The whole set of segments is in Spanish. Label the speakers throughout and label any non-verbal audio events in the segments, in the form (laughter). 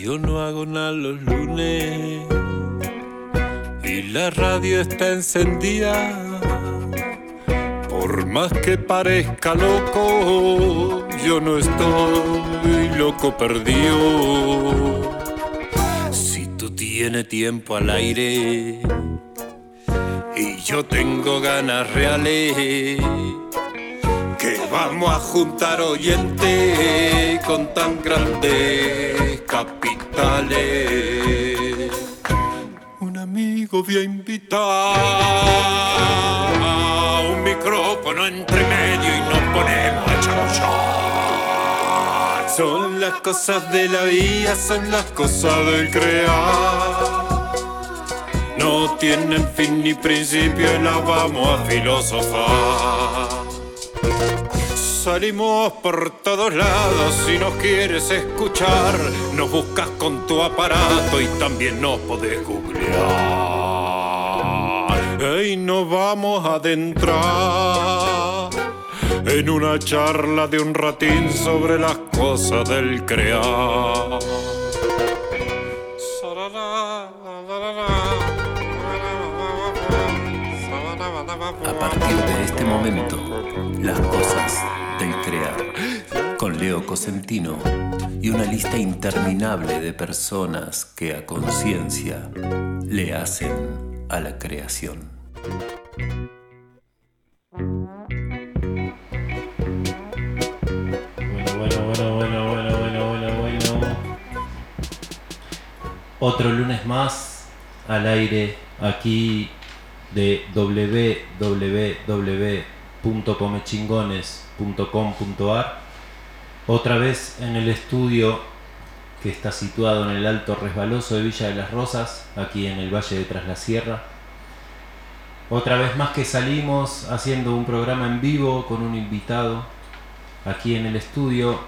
Speaker 1: Yo no hago nada los lunes y la radio está encendida, por más que parezca loco, yo no estoy loco perdido. Si tú tienes tiempo al aire y yo tengo ganas reales que vamos a juntar oyentes con tan grandes Un amigo voy a invitar un micrófono entre medio y nos ponemos a chamullar. Son las cosas de la vida, son las cosas del crear. No tienen fin ni principio y las vamos a filosofar. Salimos por todos lados si nos quieres escuchar. Nos buscas con tu aparato y también nos podés googlear. Y nos vamos a adentrar en una charla de un ratín sobre las cosas del crear.
Speaker 2: A partir de este momento, Leo Cosentino y una lista interminable de personas que a conciencia le hacen a la creación.
Speaker 3: Bueno, bueno, bueno, bueno, bueno, bueno, bueno, bueno. Otro lunes más al aire aquí de www.comechingones.com.ar. Otra vez en el estudio que está situado en el Alto Resbaloso de Villa de las Rosas, aquí en el Valle de Tras la Sierra. Otra vez más que salimos haciendo un programa en vivo con un invitado aquí en el estudio,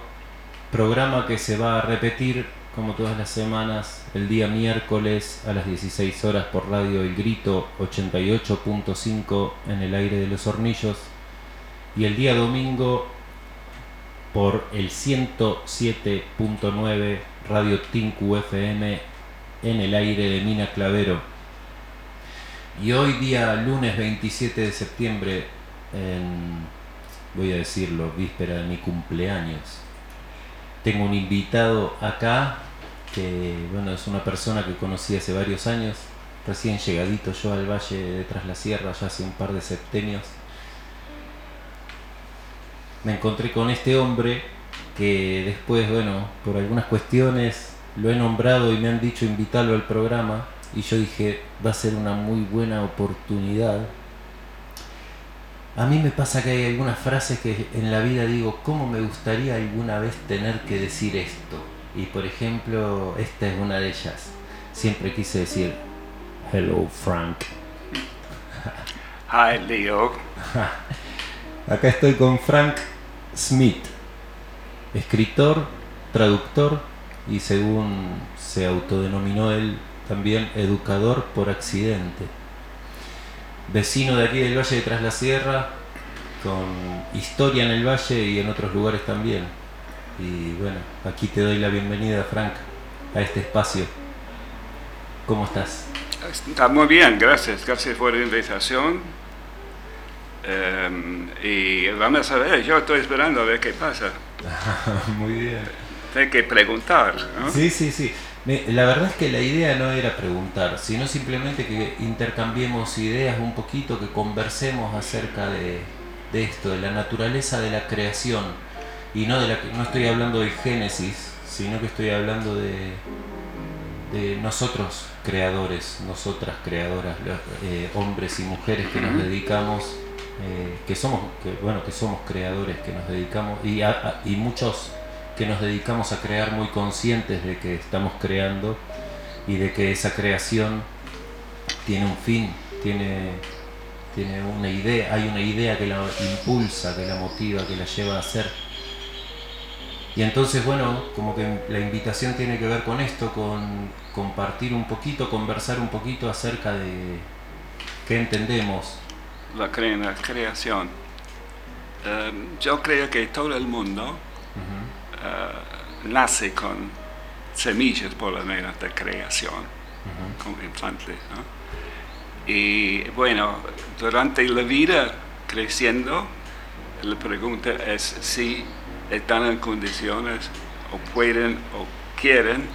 Speaker 3: programa que se va a repetir como todas las semanas el día miércoles a las 16 horas por radio El Grito 88.5 en el aire de los hornillos y el día domingo por el 107.9 Radio Tinku FM en el aire de Mina Clavero. Y hoy día lunes 27 de septiembre, en, voy a decirlo, víspera de mi cumpleaños, tengo un invitado acá que bueno es una persona que conocí hace varios años, recién llegadito yo al valle de Tras la Sierra, ya hace un par de septenios. Me encontré con este hombre que después, bueno, por algunas cuestiones lo he nombrado y me han dicho invitarlo al programa y yo dije, va a ser una muy buena oportunidad. A mí me pasa que hay algunas frases que en la vida digo, ¿cómo me gustaría alguna vez tener que decir esto? Y por ejemplo, esta es una de ellas. Siempre quise decir, hello Frank.
Speaker 4: Hi, Leo. (laughs)
Speaker 3: Acá estoy con Frank Smith, escritor, traductor y según se autodenominó él, también educador por accidente. Vecino de aquí del Valle de Tras la Sierra, con historia en el Valle y en otros lugares también. Y bueno, aquí te doy la bienvenida, Frank, a este espacio. ¿Cómo estás?
Speaker 4: Está muy bien, gracias. Gracias por la invitación. Eh, y vamos a ver, yo estoy esperando a ver qué pasa. (laughs)
Speaker 3: Muy bien.
Speaker 4: Hay que preguntar. ¿no?
Speaker 3: Sí, sí, sí. La verdad es que la idea no era preguntar, sino simplemente que intercambiemos ideas un poquito, que conversemos acerca de, de esto, de la naturaleza de la creación. Y no, de la, que- no estoy hablando del Génesis, sino que estoy hablando de, de nosotros creadores, nosotras creadoras, los, eh, hombres y mujeres que nos dedicamos, eh, que somos, bueno, que somos creadores, que nos dedicamos, y, a- y muchos que nos dedicamos a crear muy conscientes de que estamos creando y de que esa creación tiene un fin, tiene, tiene una idea, hay una idea que la impulsa, que la motiva, que la lleva a hacer. Y entonces, bueno, como que la invitación tiene que ver con esto, con compartir un poquito, conversar un poquito acerca de qué entendemos.
Speaker 4: La, cre- la creación. Eh, yo creo que todo el mundo eh, nace con semillas por lo menos de creación como infante. Y bueno, durante la vida creciendo, la pregunta es si están en condiciones o pueden o quieren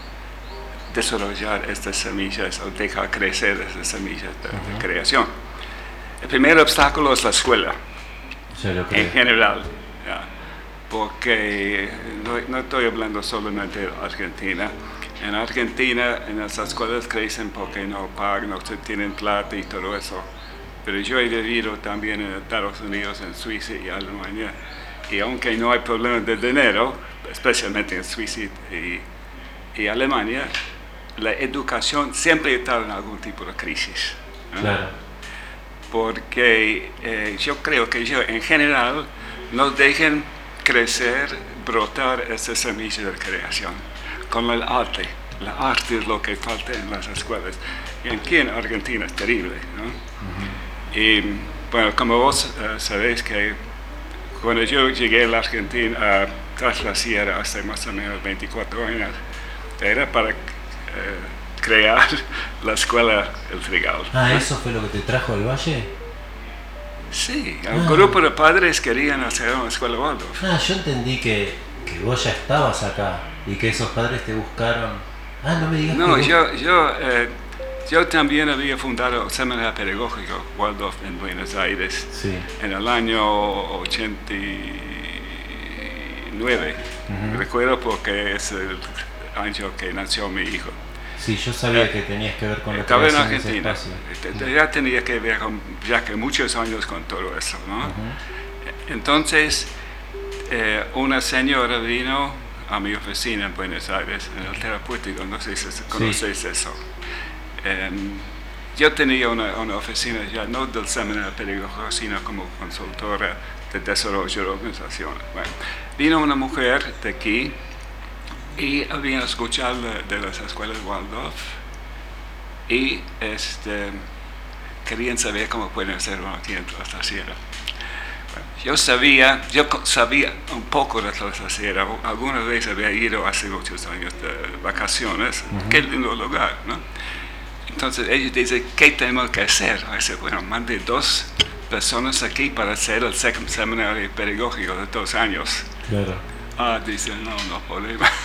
Speaker 4: desarrollar estas semillas o dejar crecer estas semillas de, creación. El primer obstáculo es la escuela, en general, porque no, no, estoy hablando solamente de Argentina. En Argentina, en las escuelas crecen porque no pagan, no tienen plata y todo eso. Pero yo he vivido también en Estados Unidos, en Suiza y Alemania, y aunque no hay problemas de dinero, especialmente en Suiza y, y Alemania, la educación siempre está en algún tipo de crisis. Claro. Porque eh, yo creo que yo, en general nos dejen crecer, brotar esa semilla de creación con el arte. La arte es lo que falta en las escuelas. Y aquí en Argentina es terrible. ¿no? Y bueno, como vos uh, sabéis que cuando yo llegué a la Argentina, tras la sierra, hace más o menos 24 años, era para eh, crear la escuela El Trigal.
Speaker 3: Ah, ¿eso fue lo que te trajo al valle?
Speaker 4: Sí, un ah. grupo de padres querían hacer una escuela Waldorf.
Speaker 3: Ah, yo entendí que, que, vos ya estabas acá y que esos padres te buscaron. Ah, no me digas.
Speaker 4: No, yo, yo, eh, yo también había fundado el Seminario Pedagógico Waldorf en Buenos Aires sí. en el año 89. Recuerdo porque es el año que nació mi hijo.
Speaker 3: Sí, yo sabía que tenías que ver con
Speaker 4: la Estaba en Argentina. Ya tenía que ver con, ya que muchos años con todo eso, ¿no? Entonces, eh, una señora vino a mi oficina en Buenos Aires, en el terapéutico, no sé si conoces eso. Em, yo tenía una, una, oficina ya no del seminario pedagógico, sino como consultora de desarrollo de organizaciones. Bueno, vino una mujer de aquí, y habían escuchado de, las escuelas Waldorf y este, querían saber cómo pueden hacer una tienda la Sierra. yo sabía, yo sabía un poco de la Sierra, alguna vez había ido hace muchos años de vacaciones, qué lindo lugar, ¿no? Entonces ellos dicen, ¿qué tenemos que hacer? Dice, bueno, mandé dos personas aquí para hacer el seminario pedagógico de dos años. Claro. Ah, dicen, no, no podemos. (laughs)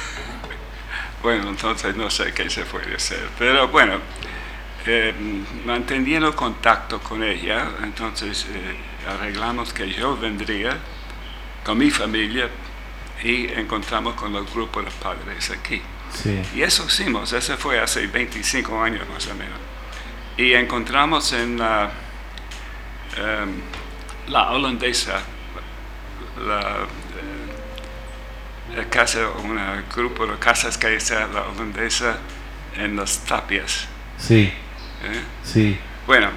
Speaker 4: Bueno, entonces no sé qué se puede hacer. Pero bueno, eh, manteniendo contacto con ella, entonces eh, arreglamos que yo vendría con mi familia y encontramos con el grupo de padres aquí. Y eso hicimos, eso fue hace 25 años más o menos. Y encontramos en la, em, la holandesa, la casa, un grupo de casas que hay la holandesa en las tapias.
Speaker 3: Sí. ¿Eh? Sí.
Speaker 4: Bueno,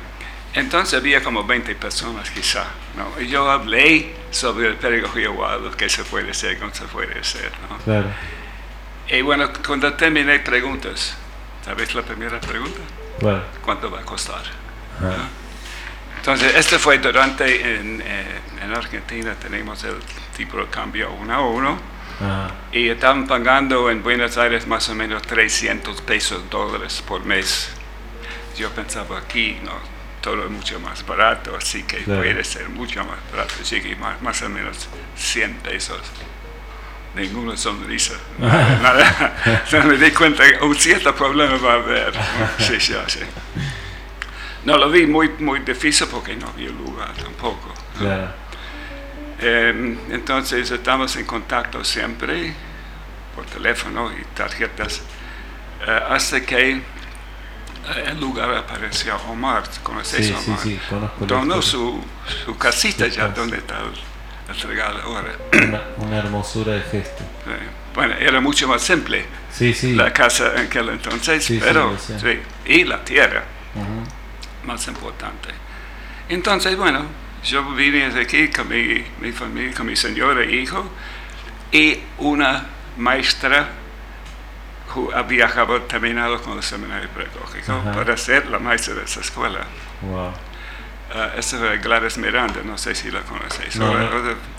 Speaker 4: entonces había como 20 personas quizá, ¿no? Y yo hablé sobre el pedagogía Waldorf, qué se puede hacer, cómo se puede hacer, ¿no? Claro. Y bueno, cuando terminé preguntas, ¿sabes la primera pregunta? ¿Cuánto va a costar? Entonces, este fue durante, en, eh, en Argentina tenemos el tipo de cambio uno a uno, y estaban pagando en Buenos Aires más o menos 300 pesos dólares por mes. Yo pensaba aquí, no, todo es mucho más barato, así que puede ser mucho más barato, así que más, más o menos 100 pesos. Ninguna sonrisa, (laughs) nada, No me di cuenta que un cierto problema va a haber. Sí, sí, sí. No, lo vi muy, muy difícil porque no había lugar tampoco. Claro. Em, entonces estamos en contacto siempre por teléfono y tarjetas eh, hasta que eh, el lugar apareció Omar, ¿conoces sí, Omar? Sí, sí, su, su casita ya donde está el, regalo ahora.
Speaker 3: Una, hermosura de gesto.
Speaker 4: Bueno, era mucho más simple la casa en aquel entonces, pero sí, y la tierra, más importante. Entonces, bueno, yo vine aquí con mi, mi familia, con mi señora e hijo, y una maestra que había terminado con el seminario pedagógico para ser la maestra de esa escuela. Wow. Uh, esa fue Gladys Miranda, no sé si la conocéis.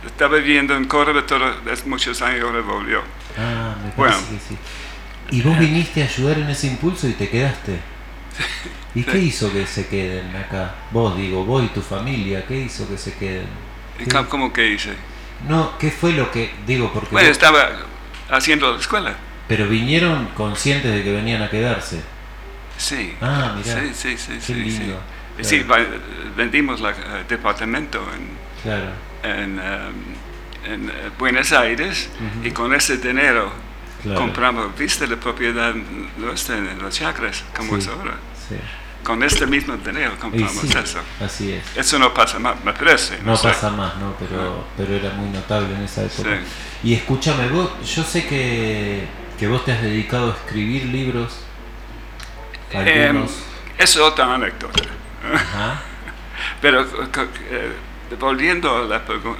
Speaker 4: Estaba viviendo en Córdoba todos muchos años y ahora volvió.
Speaker 3: Ah, me bueno, sí. Y vos viniste a ayudar en ese impulso y te quedaste. ¿Y qué hizo que se queden acá? Vos, digo, vos y tu familia, ¿qué hizo que se queden?
Speaker 4: ¿Cómo- ¿Cómo que hice?
Speaker 3: No, ¿qué fue lo que digo? Porque
Speaker 4: Bueno,
Speaker 3: vos-
Speaker 4: estaba haciendo la escuela.
Speaker 3: pero vinieron conscientes de que venían a quedarse.
Speaker 4: Sí.
Speaker 3: Ah, mirá.
Speaker 4: Sí, sí, sí.
Speaker 3: Qué
Speaker 4: sí,
Speaker 3: lindo.
Speaker 4: sí. Sí,
Speaker 3: Claro.
Speaker 4: va- vendimos el departamento en,
Speaker 3: Claro.
Speaker 4: en, um, en, eh, Buenos Aires
Speaker 3: Ujú.
Speaker 4: y con ese dinero
Speaker 3: Claro.
Speaker 4: compramos, viste la propiedad nuestra en las chacras, como
Speaker 3: Sí.
Speaker 4: es ahora.
Speaker 3: Sí.
Speaker 4: Con este mismo dinero compramos
Speaker 3: sí,
Speaker 4: eso.
Speaker 3: así es.
Speaker 4: Eso no pasa más, me parece.
Speaker 3: No
Speaker 4: sé.
Speaker 3: pasa más, ¿no? Pero, pero era muy notable en esa época. Y escúchame, vos, yo sé que, que vos te has dedicado a escribir libros. Algunos.
Speaker 4: es otra anécdota.
Speaker 3: Ajá. (laughs)
Speaker 4: Pero eh, volviendo al
Speaker 3: Ah, perdón.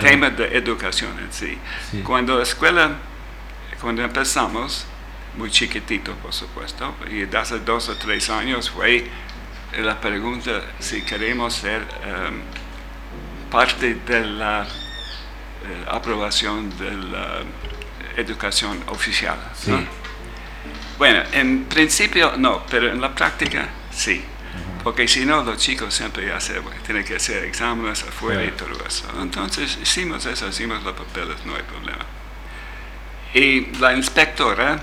Speaker 4: tema de educación en sí,
Speaker 3: Sí.
Speaker 4: cuando la escuela, cuando empezamos, muy chiquitito por supuesto, y hace dos o tres años fue la pregunta si queremos ser em, parte de la eh, aprobación de la educación oficial.
Speaker 3: Sí.
Speaker 4: ¿no? Bueno, en principio no, pero en la práctica sí. Porque si no, los chicos siempre ya se, tienen que hacer exámenes afuera y todo eso. Entonces hicimos eso, hicimos los papeles, no hay problema. Y la inspectora,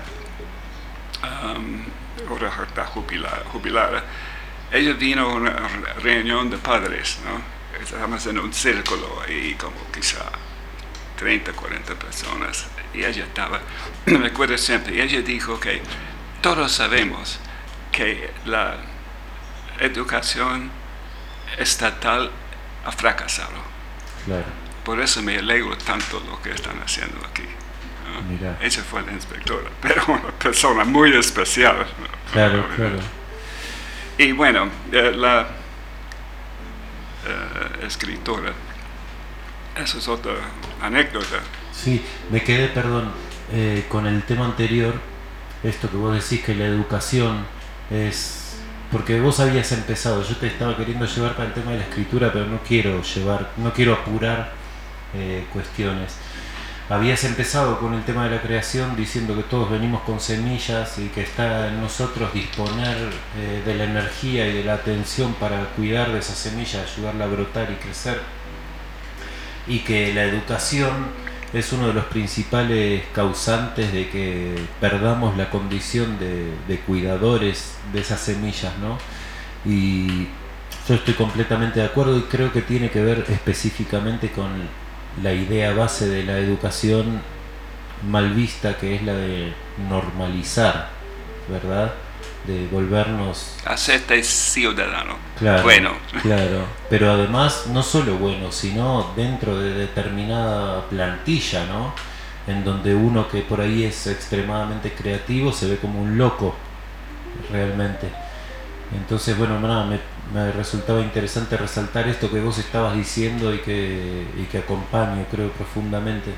Speaker 4: um, ahora está jubilada, jubilada, ella vino a una re- reunión de padres, ¿no? Estábamos en un círculo ahí como quizá 30, 40 personas. Y ella estaba, (clears throat) me acuerdo siempre, y ella dijo que todos sabemos que la educación estatal ha fracasado.
Speaker 3: Claro.
Speaker 4: Por eso me alegro tanto lo que están haciendo aquí.
Speaker 3: Mira.
Speaker 4: Ella fue la inspectora, pero una persona muy especial.
Speaker 3: Claro, claro.
Speaker 4: Y bueno, eh, la eh, escritora, esa es otra anécdota.
Speaker 3: Sí, me quedé, perdón, eh, con el tema anterior, esto que vos decís que la educación es... Porque vos habías empezado, yo te estaba queriendo llevar para el tema de la escritura, pero no quiero llevar, no quiero apurar eh, cuestiones. Habías empezado con el tema de la creación diciendo que todos venimos con semillas y que está en nosotros disponer eh, de la energía y de la atención para cuidar de esa semilla, ayudarla a brotar y crecer y que la educación es uno de los principales causantes de que perdamos la condición de, de cuidadores de esas semillas, ¿no? Y yo estoy completamente de acuerdo y creo que tiene que ver específicamente con la idea base de la educación mal vista, que es la de normalizar, ¿verdad? De volvernos
Speaker 4: Hacerte ciudadano.
Speaker 3: Claro,
Speaker 4: Bueno,
Speaker 3: claro. Pero además, no solo bueno, sino dentro de determinada plantilla, ¿no? En donde uno que por ahí es extremadamente creativo se ve como un loco, realmente. Entonces, bueno, nada, me, me resultaba interesante resaltar esto que vos estabas diciendo y que, y que acompaño, creo, profundamente.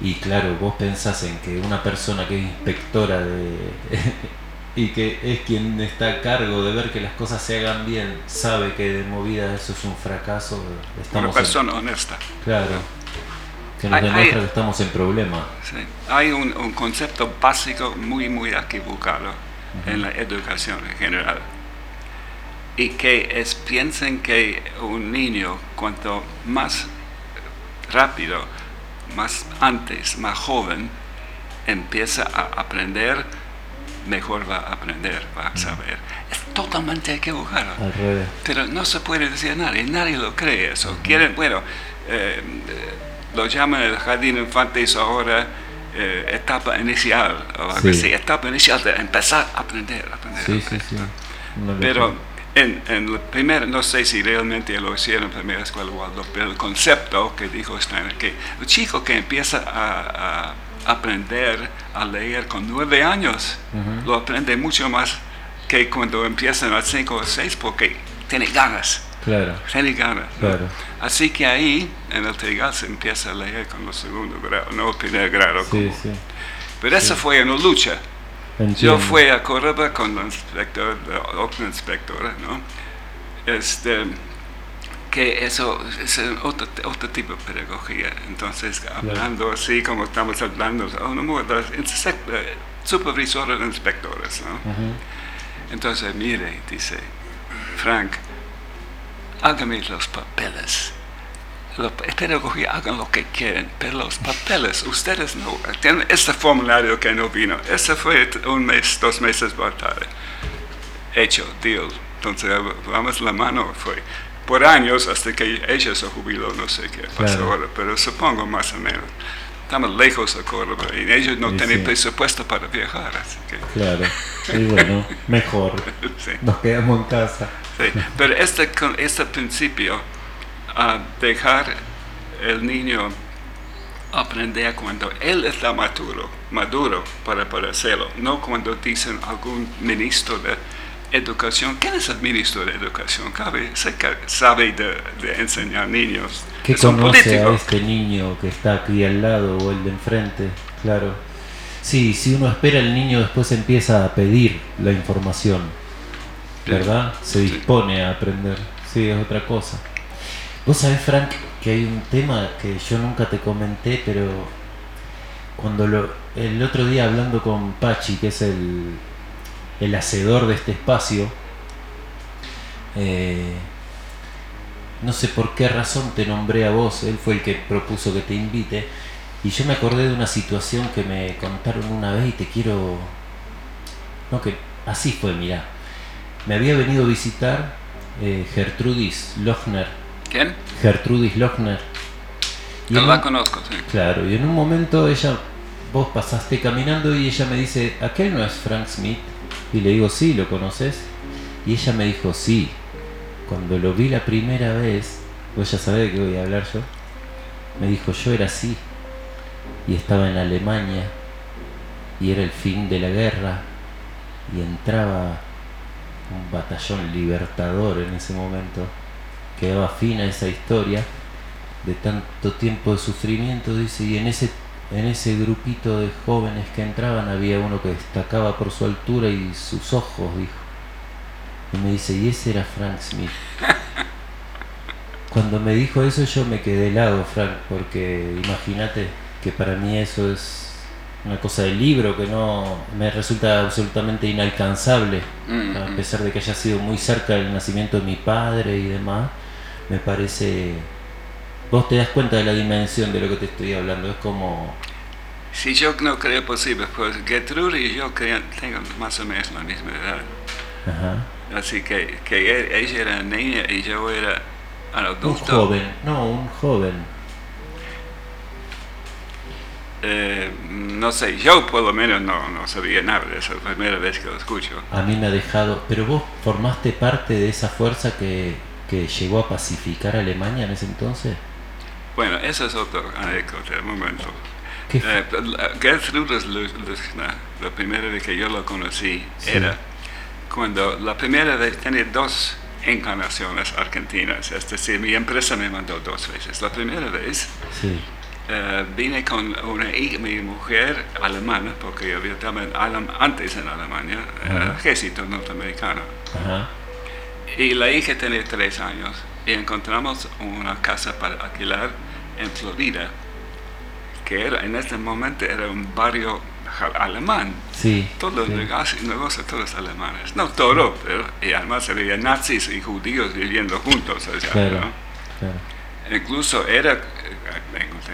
Speaker 3: Y claro, vos pensás en que una persona que es inspectora de (laughs) y que es quien está a cargo de ver que las cosas se hagan bien, sabe que de movida eso es un fracaso,
Speaker 4: una
Speaker 3: estamos en-
Speaker 4: persona honesta.
Speaker 3: claro, que nos
Speaker 4: Hay-
Speaker 3: demuestra
Speaker 4: hay-
Speaker 3: que estamos en problemas.
Speaker 4: Sí. Hay un, un concepto básico muy, muy equivocado en la educación en general. Y que es, piensen que un niño, cuanto más rápido, más antes, más joven, empieza a aprender, mejor va a aprender, va a saber. Es totalmente equivocado. Pero no se puede decir a nadie, nadie lo cree eso. Quieren, bueno, eh, lo llaman el jardín infantil ahora eh, etapa inicial, o algo
Speaker 3: Sí.
Speaker 4: así, etapa inicial de empezar a aprender, aprender.
Speaker 3: Sí, sí,
Speaker 4: aprender,
Speaker 3: sí.
Speaker 4: Pero en, en la primera, no sé si realmente lo hicieron en primera escuela algo, pero el concepto que dijo Steiner, que el chico que empieza a, a aprender a leer con nueve años, lo aprende mucho más que cuando empiezan a cinco o seis porque tiene ganas,
Speaker 3: Claro,
Speaker 4: tiene ganas. ¿no? Así que ahí, en el trigal, se empieza a leer con los segundo grado, no el primer grado.
Speaker 3: Sí,
Speaker 4: como-
Speaker 3: sí.
Speaker 4: Pero eso fue una lucha.
Speaker 3: Entiendo.
Speaker 4: Yo fui a Córdoba con la inspector, la otra inspectora, ¿no? Este, que eso es otro, otro tipo de pedagogía. Entonces, hablando así como estamos hablando, oh, no, los eh, supervisores e inspectores. ¿no? Entonces, mire, dice Frank, hágame los papeles. La pedagogía hagan lo que quieren, pero los papeles, ustedes no. Tienen este formulario que no vino. Ese fue un mes, dos meses más tarde. Hecho, deal. Entonces, vamos la mano, fue por años hasta que ella se jubiló, no sé qué pasó ahora, pero supongo más o menos. Estamos lejos de Córdoba y ellos no tienen presupuesto para viajar, así que...
Speaker 3: Claro, y bueno, mejor. (laughs) Nos quedamos en casa.
Speaker 4: Sí. Pero este, este principio, a dejar el niño aprender cuando él está maduro, maduro para, para hacerlo, no cuando dicen algún ministro de educación. ¿Quién es el ministro de educación? ¿Sabe, sabe de, enseñar niños?
Speaker 3: ¿Qué conoce a este niño que está aquí al lado o el de enfrente? Claro. Sí, si uno espera, el niño después empieza a pedir la información, ¿verdad? Se dispone a aprender. Sí, es otra cosa. Vos sabés, Frank, que hay un tema que yo nunca te comenté, pero cuando lo, el otro día hablando con Pachi, que es el, el hacedor de este espacio, eh, no sé por qué razón te nombré a vos, él fue el que propuso que te invite, y yo me acordé de una situación que me contaron una vez y te quiero... No, que así fue, mira. Me había venido a visitar eh, Gertrudis Lochner.
Speaker 4: ¿Quién?
Speaker 3: Gertrudis Lochner.
Speaker 4: no la conozco, sí.
Speaker 3: Claro, y en un momento ella, vos pasaste caminando y ella me dice, ¿aquel no es Frank Smith? Y le digo, sí, ¿lo conoces? Y ella me dijo, sí. Cuando lo vi la primera vez, vos ya sabés de qué voy a hablar yo, me dijo, yo era así. Y estaba en Alemania, y era el fin de la guerra, y entraba un batallón libertador en ese momento, quedaba fin a esa historia de tanto tiempo de sufrimiento, dice, y en ese en ese grupito de jóvenes que entraban había uno que destacaba por su altura y sus ojos, dijo. Y me dice, y ese era Frank Smith. (laughs) Cuando me dijo eso yo me quedé helado, Frank, porque imagínate que para mí eso es una cosa del libro que no me resulta absolutamente inalcanzable, mm, a mm. pesar de que haya sido muy cerca del nacimiento de mi padre y demás, me parece vos te das cuenta de la dimensión de lo que te estoy hablando. Es como.
Speaker 4: Si yo no creo posible, pues Gertrude y yo creo, tengo más o menos la misma edad. Ajá. Así que, que e, ella era niña y yo era adulto.
Speaker 3: Un joven, no, un joven.
Speaker 4: Eh, no sé, yo por lo menos no, no sabía nada de eso, es la primera vez que lo escucho.
Speaker 3: A mí me ha dejado, pero vos formaste parte de esa fuerza que, que llegó a pacificar a Alemania en ese entonces.
Speaker 4: Bueno, eso es otro anécdota, un momento. Eh, Gertrude la primera vez que yo lo conocí era cuando la primera vez tenía dos encarnaciones argentinas, es decir, mi empresa me mandó dos veces. La primera vez eh, vine con una mi mujer alemana, porque yo había estado antes en Alemania, uh ejército norteamericano. Y la hija tenía tres años y encontramos una casa para alquilar en Florida, que era en este momento era un barrio alemán.
Speaker 3: Sí,
Speaker 4: todos los negocios, todos alemanes. No todo, pero y además había nazis y judíos viviendo juntos Incluso era, eh,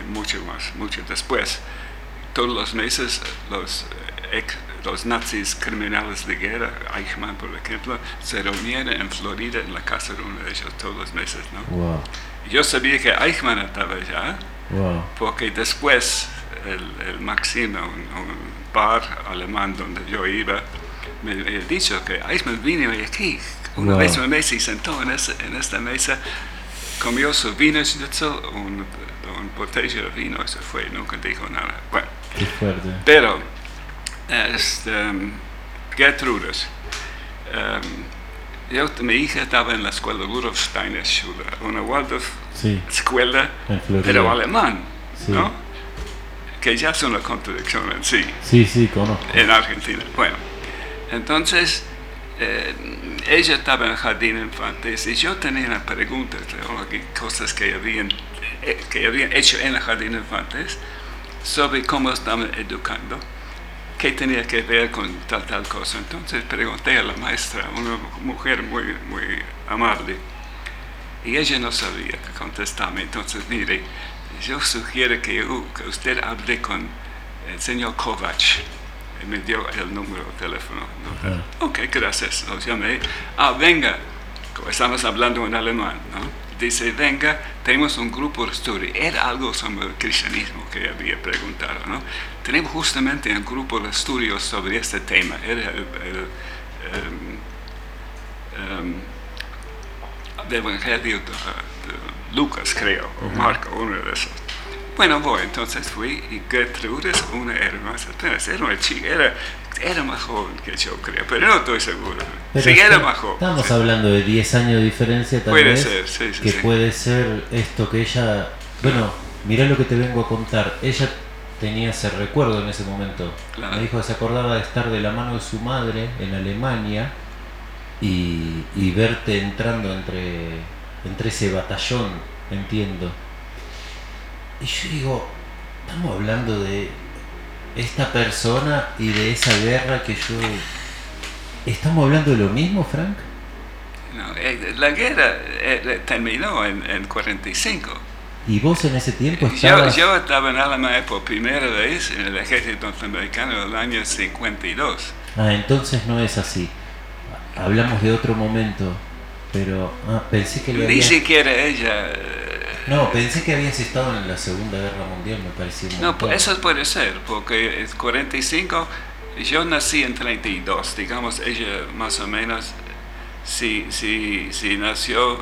Speaker 4: mucho más, mucho después, todos los meses los eh, los nazis criminales de guerra, Eichmann por ejemplo, se reunían en Florida en la casa de uno de ellos todos los meses. ¿no? Yo sabía que Eichmann estaba allá, porque después el, el Maxima, un, bar alemán donde yo iba, me había dicho que Eichmann vino aquí una vez una mesa y sentó en, en esta mesa, comió su vino, un, un botella de vino y se fue, nunca dijo nada. Bueno,
Speaker 3: Qué fuerte.
Speaker 4: Pero este, um, Gertrudis. Um, mi hija estaba en la escuela Rudolf Steiner Schule, una Waldorf escuela, pero alemán, ¿no? Que ya es una contradicción en sí.
Speaker 3: Sí, sí, conozco.
Speaker 4: En Argentina. Bueno, entonces eh, ella estaba en el jardín infantes y yo tenía una pregunta, cosas que habían, que habían hecho en el jardín infantes sobre cómo estaban educando, qué tenía que ver con tal, tal cosa. Entonces pregunté a la maestra, una mujer muy, muy amable, y ella no sabía contestarme. Entonces, mire, yo sugiero que, uh, que usted hable con el señor Kovac me dio el número de teléfono. Ok, gracias. Lo llamé. Ah, venga. Estamos hablando en alemán, ¿no? Dice, venga, tenemos un grupo de estudio. Era algo sobre el cristianismo que había preguntado, ¿no? Tenemos justamente un grupo de estudios sobre este tema. Era el, em, em, Evangelio de, Lucas, creo, o Marco, uno de esos. Bueno, voy, entonces fui y Gertrude es una hermosa, era una chica, era, era más joven que yo creo, pero no estoy seguro. sí, era más joven.
Speaker 3: Estamos hablando de 10 años de diferencia tal
Speaker 4: puede ser, sí, sí,
Speaker 3: que puede ser esto que ella, bueno, mira lo que te vengo a contar, ella tenía ese recuerdo en ese momento, me dijo que se acordaba de estar de la mano de su madre en Alemania y, y verte entrando entre, entre ese batallón, entiendo y yo digo, estamos hablando de esta persona y de esa guerra que yo... ¿Estamos hablando de lo mismo, Frank?
Speaker 4: No, eh, la guerra eh, terminó en, en 45.
Speaker 3: ¿Y vos en ese tiempo estabas...?
Speaker 4: Yo, yo estaba en Alemania por primera vez en el ejército norteamericano en el año 52.
Speaker 3: Ah, entonces no es así. Hablamos de otro momento, pero ah, pensé que le
Speaker 4: Ni siquiera ella
Speaker 3: no, pensé que habías estado en la Segunda Guerra Mundial, me parecía
Speaker 4: No, eso puede ser, porque es 45, yo nací en 32, digamos, ella más o menos, si, si, si nació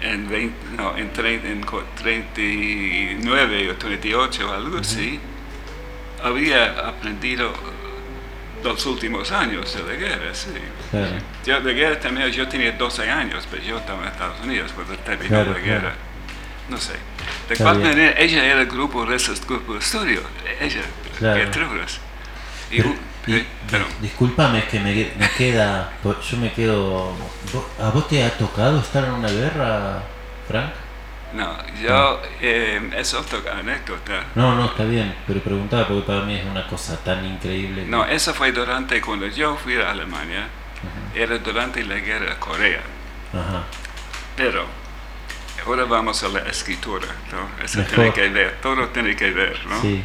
Speaker 4: en, 20, no, en, 39 o 38 o algo así, había aprendido los últimos años de la guerra, sí. Yo de guerra también, yo tenía 12 años, pero yo estaba en Estados Unidos cuando terminó la guerra. No sé. De cuál manera, ella era el grupo de esos grupos de estudio, ella, Gertrude.
Speaker 3: Y, y, discúlpame, es que me, me, queda, yo me quedo, ¿a vos te ha tocado estar en una guerra, Frank?
Speaker 4: No, yo, eh, es otra anécdota.
Speaker 3: No, no, está bien, pero preguntaba porque para mí es una cosa tan increíble.
Speaker 4: No, eso fue durante, cuando yo fui a Alemania, era durante la guerra de Corea. Ajá. Pero, ahora vamos a la escritura, ¿no? Eso tiene que ver, todo tiene que ver, ¿no? Sí.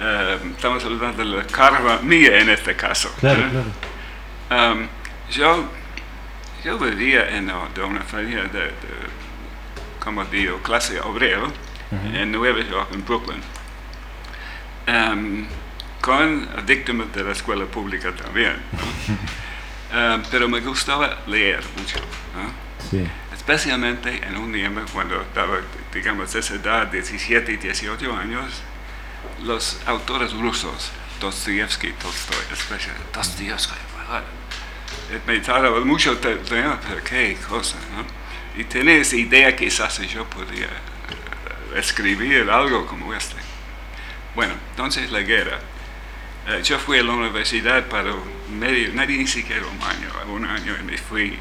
Speaker 4: Eh, estamos hablando de la karma mía en este caso.
Speaker 3: Claro, claro.
Speaker 4: Um, yo, yo vivía en una familia de como digo, clase obrero en Nueva York, en Brooklyn, um, con víctimas de la escuela pública también. Um, (laughs) pero me gustaba leer mucho, especialmente en un tiempo cuando estaba, digamos, esa edad, 17 y 18 años, los autores rusos, Dostoyevsky, Tolstoy, especialmente Dostoyevsky, me tardaba mucho, pero qué cosa, ¿no? Y tiene esa idea quizás yo podría eh, escribir algo como este. Bueno, entonces la guerra. Eh, yo fui a la universidad para medio, nadie ni siquiera un año, un año y me fui,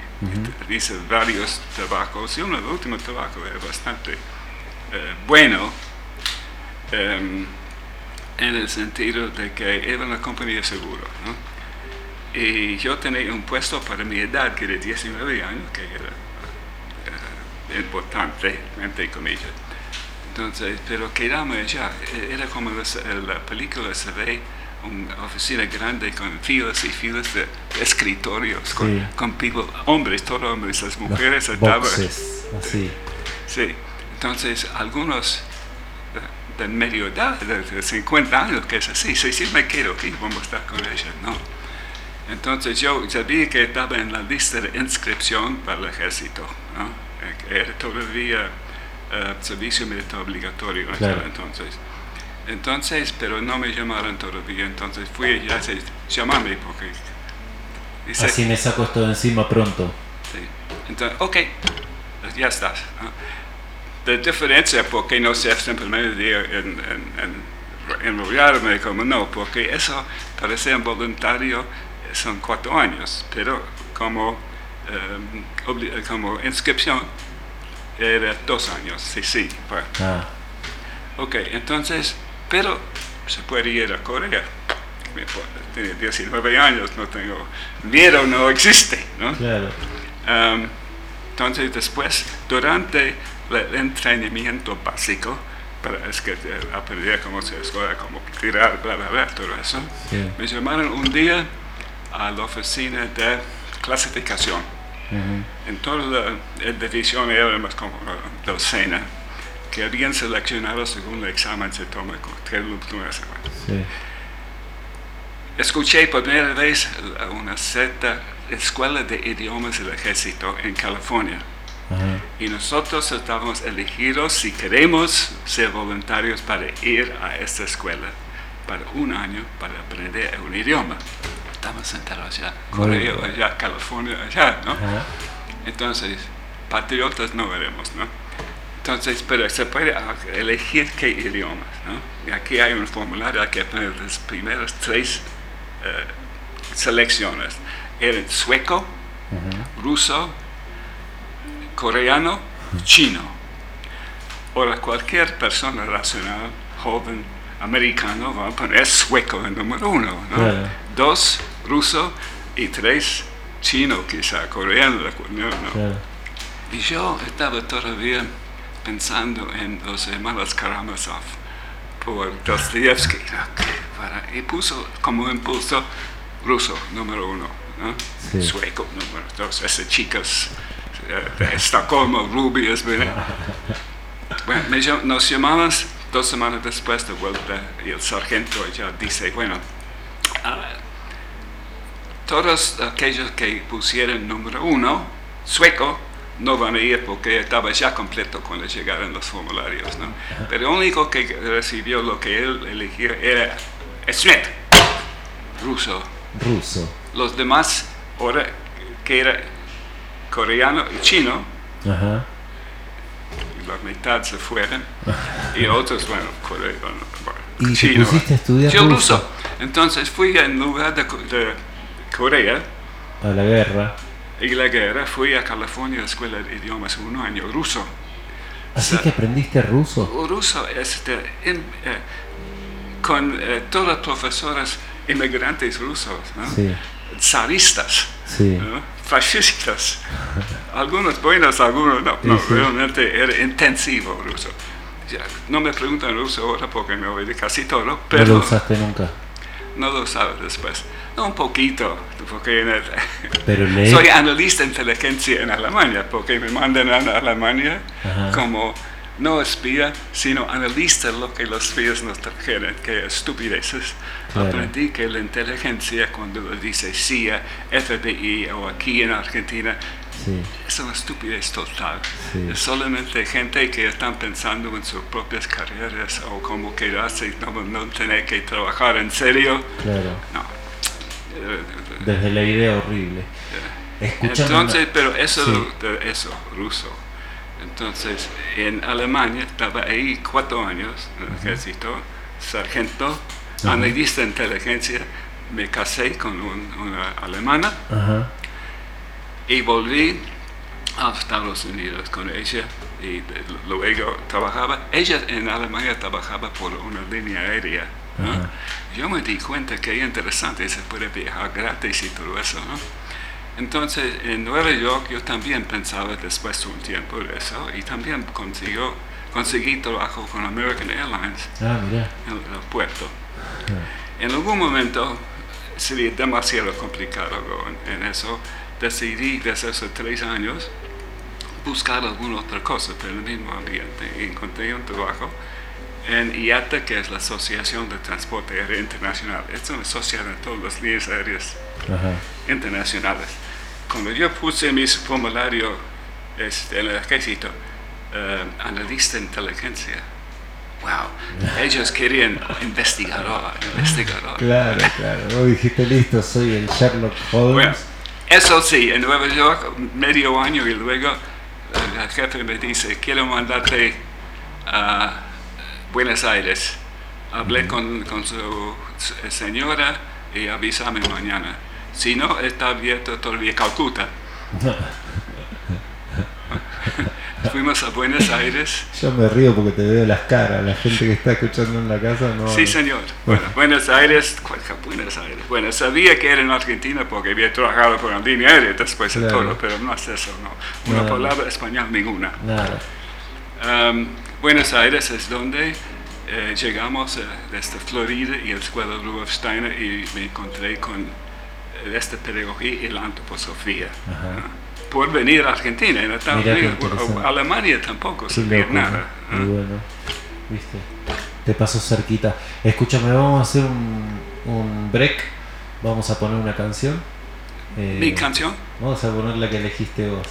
Speaker 4: hice varios trabajos y uno de los últimos trabajos era bastante eh, bueno em, en el sentido de que era una compañía de seguro. ¿no? Y yo tenía un puesto para mi edad, que era 19 años, que era importante, entre comillas. Entonces, pero quedamos allá, era como la película se ve una oficina grande con filas y filas de escritorios, con, con hombres, todos hombres, las mujeres estaban.
Speaker 3: así.
Speaker 4: Sí, entonces algunos de medio edad, de 50 años, que es así, sí, sí me quedo aquí, vamos a estar con ella, ¿no? Entonces yo sabía que estaba en la lista de inscripción para el ejército, ¿no? Era todavía uh, servicio militar obligatorio entonces. Entonces, pero no me llamaron todavía, entonces fui ya se llamame porque...
Speaker 3: Así me saco esto de encima pronto.
Speaker 4: Sí. Entonces, ok, ya estás. La diferencia, porque no sé simplemente en, en, en, enrollarme como no, porque eso para ser voluntario son cuatro años, pero como, eh, como inscripción era dos años, sí, sí. Ah. Ok, entonces, pero se puede ir a Corea. Tiene 19 años, no tengo miedo, no existe, ¿no? Claro. entonces después, durante el entrenamiento básico, para es que eh, aprender cómo se escuela, cómo tirar, bla, bla, bla, todo eso, me llamaron un día a la oficina de clasificación. En toda la, división era más como la docena que habían seleccionado según el examen se toma sí. Escuché por primera vez una cierta escuela de idiomas del ejército en California. Y nosotros estábamos elegidos si queremos ser voluntarios para ir a esta escuela para un año para aprender un idioma. Estamos sentados allá, Corea, allá, California, allá, ¿no? Entonces, patriotas no veremos, ¿no? Entonces, pero se puede elegir qué idiomas, ¿no? Y aquí hay un formulario que poner las primeras tres eh, selecciones. Eran sueco, ruso, coreano, chino. Ahora, cualquier persona racional, joven, americano, va a poner sueco en número uno, ¿no? Dos, ruso, y tres, chino, quizá, coreano, ¿no? Y yo estaba todavía pensando en los hermanos Karamazov por Dostoyevsky, y puso como impulso ruso, número uno, ¿no? sueco, número dos, esas chicas de Estocolmo, rubias, (laughs) bueno, nos llamamos dos semanas después de vuelta y el sargento ya dice, bueno, ah, todos aquellos que pusieron número uno, sueco, no van a ir porque estaba ya completo cuando llegaron los formularios, ¿no? Pero el único que recibió lo que él eligió era Smith, ruso.
Speaker 3: Ruso.
Speaker 4: Los demás, ahora que era coreano y chino, Ajá. La mitad se fueron, y (laughs) otros, bueno, coreano,
Speaker 3: ¿Y chino. pusiste a estudiar Yo ruso?
Speaker 4: Entonces fui en lugar de, Corea.
Speaker 3: A la guerra.
Speaker 4: Y la guerra fui a California a la escuela de idiomas un año ruso.
Speaker 3: ¿Así que aprendiste ruso?
Speaker 4: Ruso, este, eh, con eh, todas las profesoras inmigrantes rusos, ¿no? sí. zaristas. Sí fascistas. Algunos buenos, algunos no. no Realmente era intensivo ruso. no me preguntan ruso ahora porque me oí casi todo, pero...
Speaker 3: ¿No lo usaste nunca?
Speaker 4: No lo usaba después. No, un poquito, porque (laughs) pero soy analista de inteligencia en Alemania, porque me mandan a Alemania como no espía, sino analista lo que los espías nos trajeron, que estupideces. Aprendí que la inteligencia, cuando lo dice CIA, FBI o aquí en Argentina, es una estupidez total. Es solamente gente que están pensando en sus propias carreras o cómo quedarse y no, no tener que trabajar en serio. Claro. No.
Speaker 3: Desde la idea horrible.
Speaker 4: Entonces, pero eso, eso, ruso entonces, en Alemania estaba ahí cuatro años en el ejército, sargento, analista de inteligencia. Me casé con una alemana y volví a Estados Unidos con ella y luego trabajaba. Ella en Alemania trabajaba por una línea aérea. Yo me di cuenta que es interesante, se puede viajar gratis y todo eso. ¿no? Entonces, en Nueva York yo también pensaba después de un tiempo de eso y también consigo, conseguí trabajo con American Airlines ah, en el puerto. Ah. En algún momento sería demasiado complicado en, eso. Decidí desde hace tres años buscar alguna otra cosa, pero en el mismo ambiente. Y encontré un trabajo en IATA, que es la Asociación de Transporte Aéreo Internacional. Es una asociación de todas las líneas aéreas internacionales cuando yo puse mi formulario este, en el ejército, uh, analista de inteligencia, wow, ellos querían investigador, investigador.
Speaker 3: Claro, claro, vos dijiste listo, soy el Sherlock Holmes.
Speaker 4: eso sí, en Nueva York, medio año y luego el jefe me dice, quiero mandarte a Buenos Aires. Hablé con, con su señora y avísame mañana Si no, está abierto todavía Calcuta. (laughs) Fuimos a Buenos Aires.
Speaker 3: Yo me río porque te veo las caras, la gente que está escuchando en la casa no.
Speaker 4: Sí, señor. Bueno, Buenos Aires, Buenos Aires. Bueno, sabía que era en Argentina porque había trabajado con la línea aérea después de todo, pero no es eso, no. Una palabra español ninguna.
Speaker 3: Nada.
Speaker 4: Um, Buenos Aires es donde eh, llegamos eh, desde Florida y la escuela Rudolf Steiner y me encontré con eh, esta pedagogía y la antroposofía. Por venir a Argentina, en Estados Unidos, Alemania tampoco sabía nada.
Speaker 3: Muy bueno, viste, te paso cerquita. Escúchame, vamos a hacer un, un break, vamos a poner una canción.
Speaker 4: ¿Mi canción?
Speaker 3: Vamos a poner la que elegiste vos,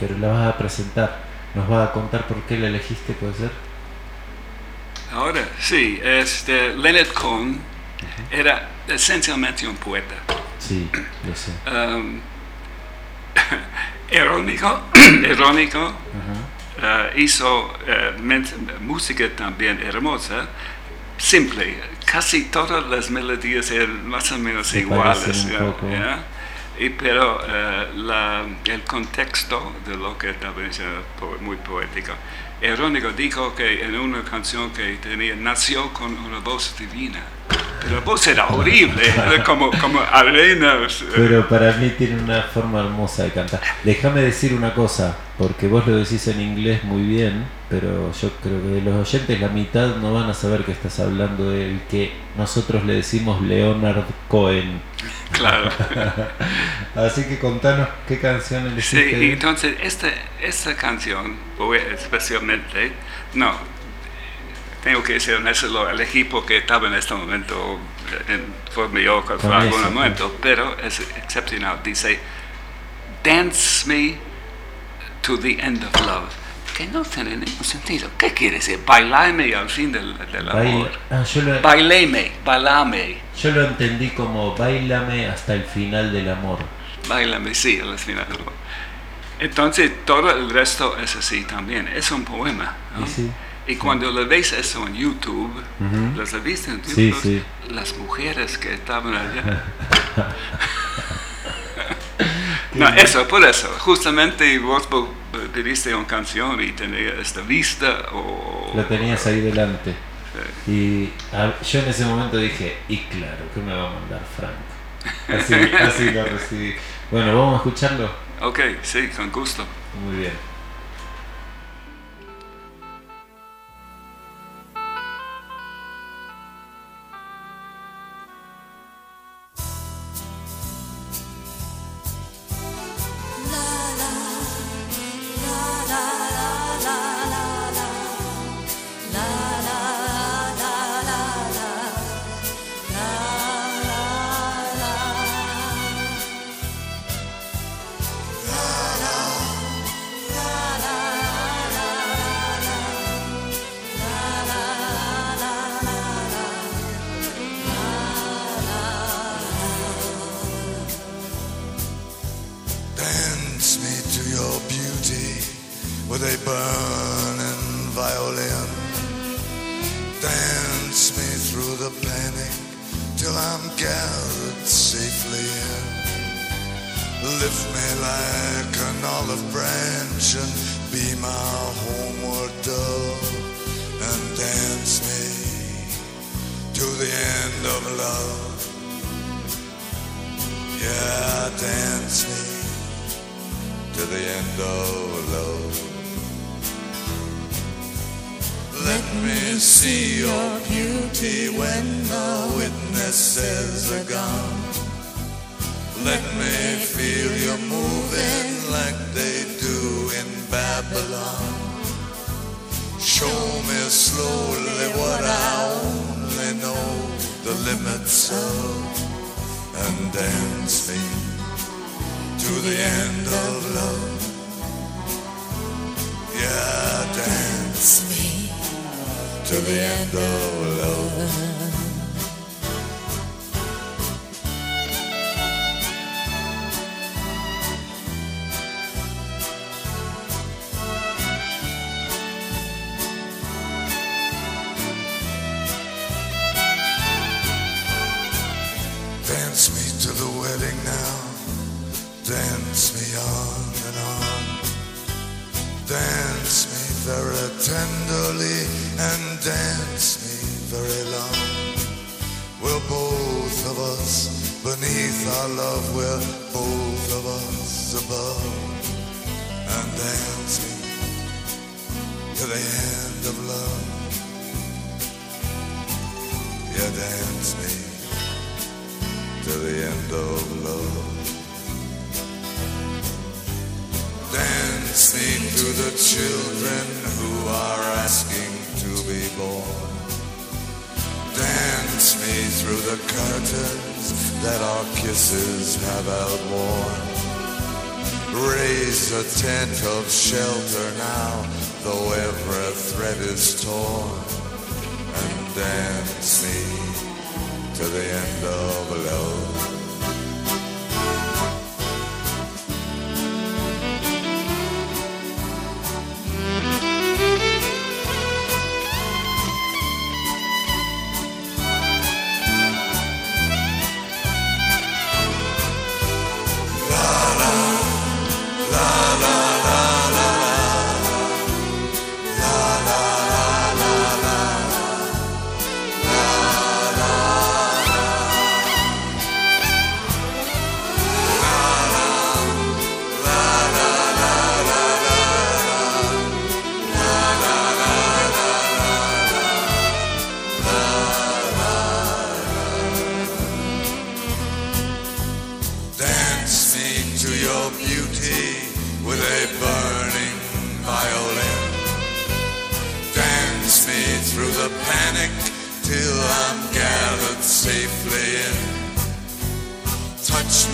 Speaker 3: pero la vas a presentar. ¿Nos vas a contar por qué la elegiste, puede ser?
Speaker 4: Ahora, sí, este, Leonard Cohen era esencialmente un poeta.
Speaker 3: Sí, lo sé.
Speaker 4: Um, irónico, (coughs) irónico (coughs) uh, hizo uh, música también hermosa, simple, casi todas las melodías eran más o menos iguales. Y, pero uh, el contexto de lo que estaba diciendo muy poético. Irónico dijo que en una canción que tenía, nació con una voz divina. Pero la voz era horrible, era como, como arena.
Speaker 3: Pero para mí tiene una forma hermosa de cantar. Déjame decir una cosa, porque vos lo decís en inglés muy bien, pero yo creo que de los oyentes la mitad no van a saber que estás hablando del que nosotros le decimos Leonard Cohen. (laughs)
Speaker 4: Claro. (laughs)
Speaker 3: Así que contanos qué canción elegiste.
Speaker 4: Sí, entonces esta, esta canción, especialmente, no, tengo que ser honesto, lo elegí porque estaba en este momento en forma yoga por algún momento, pero es excepcional. Dice, Dance me to the end of love. Que no tiene ningún sentido. ¿Qué quiere decir? Bailame al fin del, del amor.
Speaker 3: Ah, yo lo,
Speaker 4: bailame, bailame.
Speaker 3: Yo lo entendí como bailame hasta el final del amor.
Speaker 4: Bailame, sí, al final del amor. Entonces todo el resto es así también. Es un poema. ¿no?
Speaker 3: Sí,
Speaker 4: Y cuando le ves eso en YouTube, las has visto en
Speaker 3: Sí,
Speaker 4: YouTube,
Speaker 3: sí.
Speaker 4: las mujeres que estaban allá. (laughs) no, eso, por eso. Justamente vos pediste una canción y tenía esta vista o...
Speaker 3: Lo tenías ahí delante. Y a- yo en ese momento dije, y claro, ¿qué me va a mandar Frank? (laughs) Así, así lo recibí. Bueno, vamos a escucharlo.
Speaker 4: Ok, sí, con gusto.
Speaker 3: Muy bien.
Speaker 5: Lift me like an olive branch and be my homeward dove. And dance me to the end of love. Yeah, dance me to the end of love. Let me see your beauty when the witnesses are gone. Let me feel you moving like they do in Babylon. Show me slowly what I only know the limits of, and dance me to the end of love. Yeah, dance me to the end of love. Dance me very long. We're both of us beneath our love. We're both of us above. And dance me to the end of love. Yeah, dance me to the end of love. Dance me to the children who are through the curtains that our kisses have outworn. Raise a tent of shelter now, though every thread is torn. And dance me to the end of love.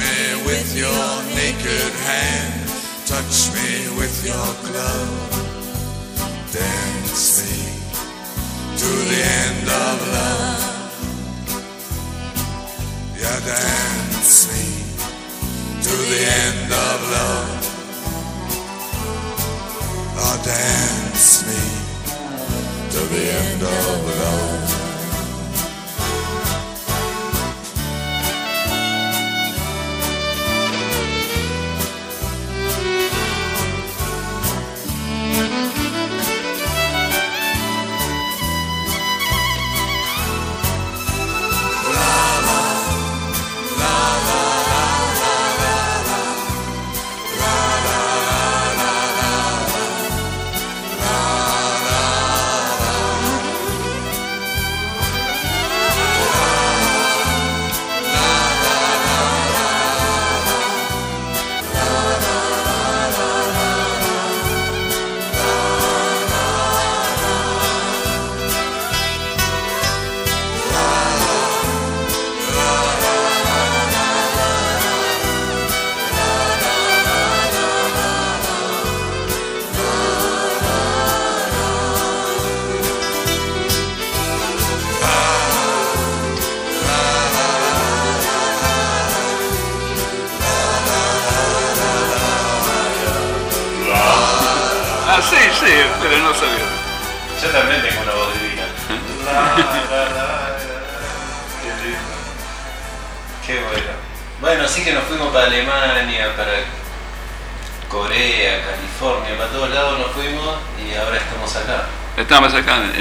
Speaker 5: Me with your naked hand. Touch me with your glove. Dance me to the end of love. Yeah, dance me to the end of love. Oh, dance me to the end of love.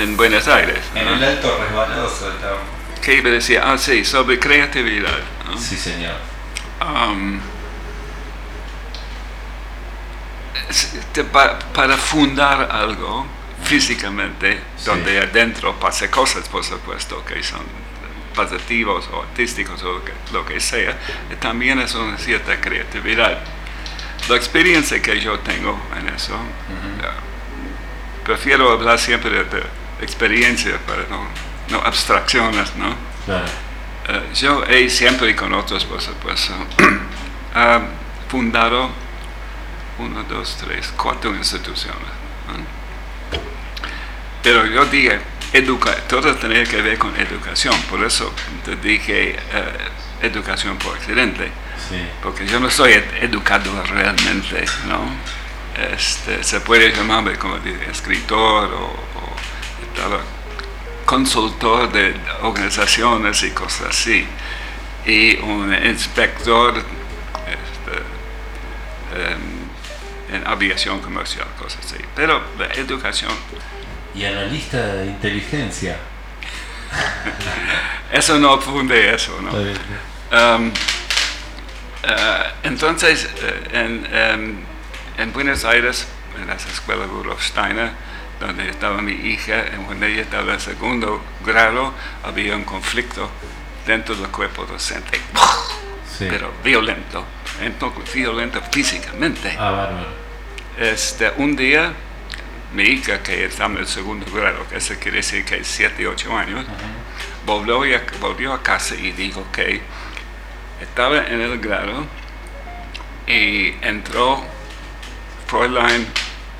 Speaker 4: En, en Buenos Aires.
Speaker 3: En el alto resbaloso estamos.
Speaker 4: ¿Qué iba a decir? Ah, sí, sobre creatividad. ¿no?
Speaker 3: Sí, señor.
Speaker 4: Um, es- te- pa- para fundar algo físicamente,
Speaker 3: Sí.
Speaker 4: donde adentro pasa cosas, por supuesto, que son positivos o artísticos o lo que, lo que sea, también es una cierta creatividad. La experiencia que yo tengo en eso, eh, prefiero hablar siempre de experiencia para no, no abstracciones, ¿no?
Speaker 3: Claro.
Speaker 4: Eh, yo he siempre con otros, por supuesto, ah, (clears throat) fundado uno, dos, tres, cuatro instituciones. ¿no? Pero yo dije, educa todo tiene que ver con educación, por eso te dije eh, educación por accidente,
Speaker 3: Sí.
Speaker 4: porque yo no soy ed- educador realmente, ¿no? Este, se puede llamarme como escritor o, consultor de organizaciones y cosas así. y un inspector este, em, en aviación comercial, cosas así. Pero la educación...
Speaker 3: Y analista de inteligencia. (laughs)
Speaker 4: eso no funde eso, ¿no? Um, uh, entonces, uh, en, um, en, Buenos Aires, en esa escuela Rudolf Steiner, donde estaba mi hija, cuando ella estaba en segundo grado, había un conflicto dentro del cuerpo docente, pero violento, entonces, violento físicamente.
Speaker 3: Ah,
Speaker 4: este, un día, mi hija, que estaba en el segundo grado, que eso quiere decir que es 7, 8 años, volvió, a, volvió a casa y dijo que estaba en el grado y entró Fräulein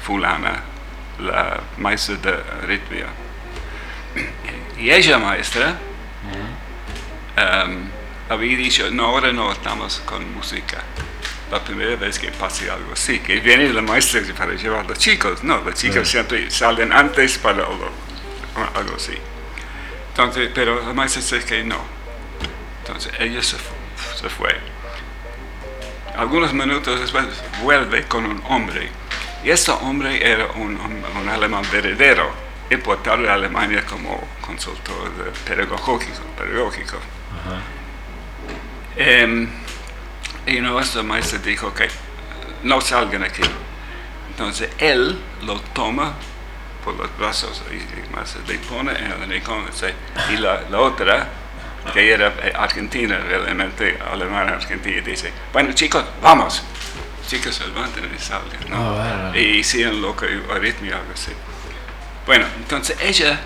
Speaker 4: Fulana, la maestra de ritmia. Y ella, maestra, um, había dicho, no, ahora no estamos con música. La primera vez que pase algo así, que viene la maestra para llevar a los chicos. No, los chicos siempre salen antes para algo, algo así. Entonces, pero la maestra dice que no. Entonces ella se, se fue. Algunos minutos después vuelve con un hombre. Y este hombre era un, un, alemán heredero, importado de Alemania como consultor pedagógico. pedagógico. Em, y nuestro maestro dijo que no salgan aquí. Entonces él lo toma por los brazos y, más le pone en el rincón y la, la, otra que era eh, argentina realmente alemana argentina dice bueno chicos vamos chicos se levantan y salen ¿no? Ah, y hicieron lo que aritmia algo así. Bueno entonces ella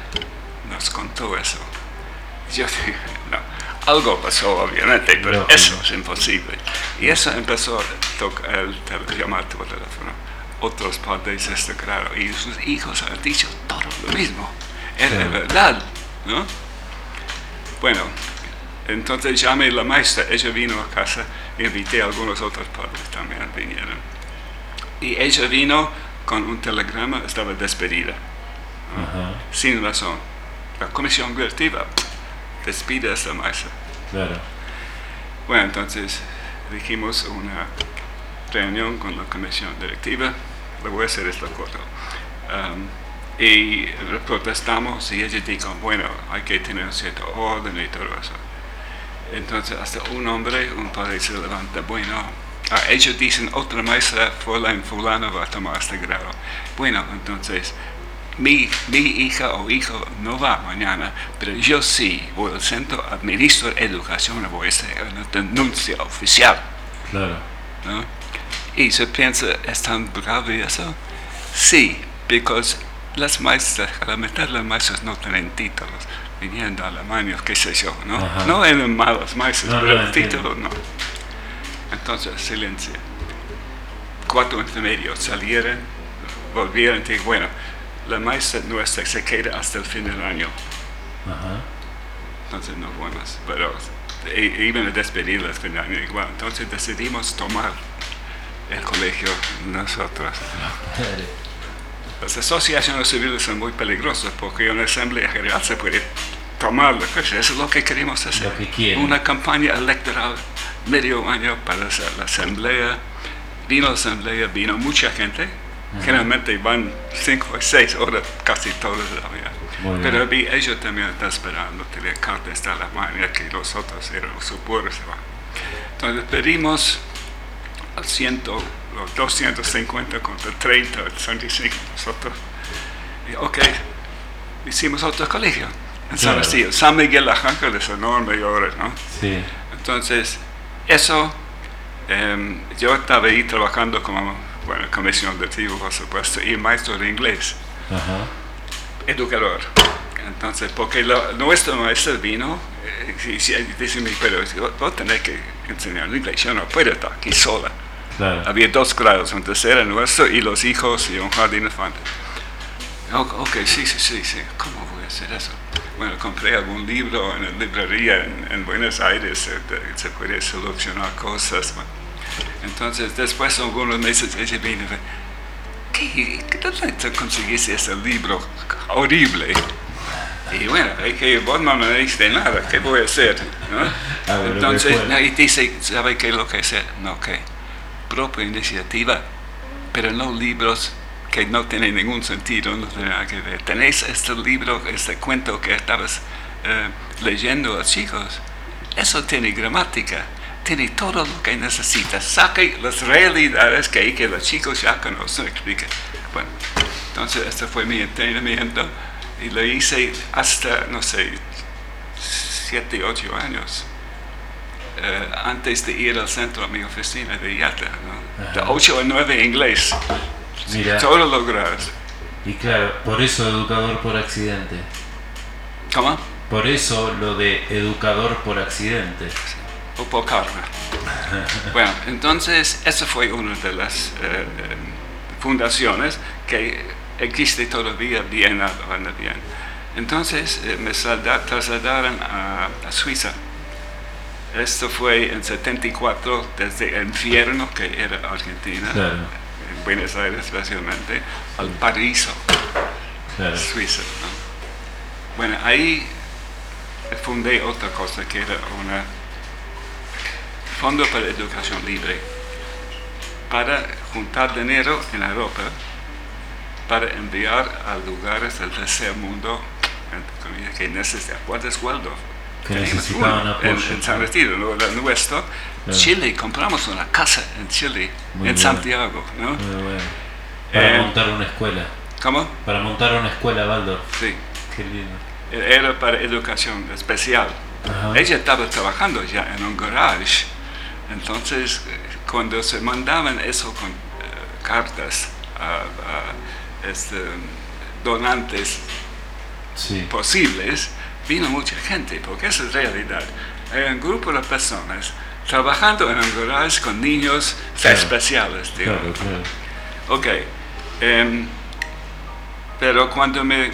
Speaker 4: nos contó eso. Yo dije (laughs) no algo pasó obviamente pero eso es imposible. Y eso empezó a tocar el, llamar por teléfono. Otros padres este grado y sus hijos han dicho todo lo mismo. Era verdad, ¿no? Bueno, entonces llamé a la maestra, ella vino a casa, invité a algunos otros padres también vinieron. Y ella vino con un telegrama, estaba despedida, sin razón. La comisión directiva despide a esta maestra.
Speaker 3: Claro.
Speaker 4: Bueno, entonces dijimos una reunión con la comisión directiva, le voy a hacer esto corto. Um, y protestamos y ella dijo, bueno, hay que tener cierto orden y todo eso. Entonces hasta un hombre, un padre se levanta, bueno, ah, ellos dicen, otra maestra, fulano, fulano va a tomar este grado. Bueno, entonces mi, mi, hija o hijo no va mañana, pero yo sí voy al centro, administro educación, voy a hacer una denuncia oficial.
Speaker 3: Claro.
Speaker 4: ¿no? Y se piensa, ¿es tan grave eso? Sí, porque las maestras, la mitad de las maestras no tienen títulos, viniendo a Alemania, qué sé yo, ¿no? No eran malas maestras, pero el título no. Entonces, silencio. Cuatro intermedios salieron, volvieron y bueno, la maestra nuestra se queda hasta el fin del año. Entonces no buenas, pero iban a despedirla al fin del año igual. Entonces decidimos tomar el colegio nosotros. (laughs) Las asociaciones civiles son muy peligrosas porque en la Asamblea General se puede tomar la cosa. Eso es lo que queremos hacer. Una campaña electoral medio año para hacer la Asamblea. Vino la Asamblea, vino mucha gente. Generalmente van cinco o seis horas, casi todos los Pero ellos también están esperando que la carta está en la mano que los otros eran su pueblo Entonces pedimos 100, 250 contra 30, 35 nosotros. Y, ok, hicimos otro colegio en San Basilio. San Miguel Arcángel es enorme ahora, ¿no?
Speaker 3: Sí.
Speaker 4: Entonces, eso, em, yo estaba ahí trabajando como, bueno, comisión de tiro, por supuesto, y maestro de inglés. Educador. Entonces, porque nuestro maestro vino eh, y, dice, pero vos tenés que enseñar inglés, yo no puedo estar aquí sola. Había dos grados, un tercero nuestro y los hijos y un jardín infante. Ok, sí, sí, sí, sí, ¿cómo voy a hacer eso? Bueno, compré algún libro en la librería en, Buenos Aires, se, puede solucionar cosas. Entonces, después de algunos meses, ella vino y ¿qué, ¿qué conseguiste ese libro horrible? Y bueno, es que vos no me diste nada, ¿qué voy a hacer? Entonces, y dice, ¿sabe qué es lo que es? No, que propia iniciativa, pero no libros que no tienen ningún sentido, no tienen nada que ver. Tenéis este libro, este cuento que estabas eh, leyendo a chicos, eso tiene gramática, tiene todo lo que necesitas. Saque las realidades que, que los chicos ya conocen, explique. Bueno, entonces este fue mi entrenamiento y lo hice hasta, no sé, 7, 8 años. Eh, antes de ir al centro a mi oficina de IATA, de 8 a 9 inglés. Mira. Todo lograr.
Speaker 3: Y claro, por eso educador por accidente.
Speaker 4: ¿Cómo?
Speaker 3: Por eso lo de educador por accidente.
Speaker 4: O por karma. (laughs) bueno, entonces esa fue una de las eh, fundaciones que existe todavía bien, bien. Entonces eh, me trasladaron a, a, Suiza. Esto fue en 74 desde el infierno que era Argentina, en Buenos Aires especialmente, al paraíso, Suiza. Bueno, ahí fundé otra cosa que era un fondo para educación libre para juntar dinero en Europa para enviar a lugares del tercer mundo que necesitan. ¿Cuál es Waldorf?
Speaker 3: Que necesitaban apoyo.
Speaker 4: En, San Retiro, ¿no? el nuestro. Chile, compramos una casa en Chile, en Santiago. ¿no? Muy bueno.
Speaker 3: Para eh, montar una escuela.
Speaker 4: ¿Cómo?
Speaker 3: Para montar una escuela, Waldorf.
Speaker 4: Sí.
Speaker 3: Qué lindo.
Speaker 4: Era para educación especial. Ella estaba trabajando ya en un garage. Entonces, cuando se mandaban eso con uh, cartas a, a este, donantes sí. posibles, vino mucha gente, porque esa es realidad. Hay un grupo de personas trabajando en un garage con niños especiales. Claro, claro. Ok. Um, pero cuando me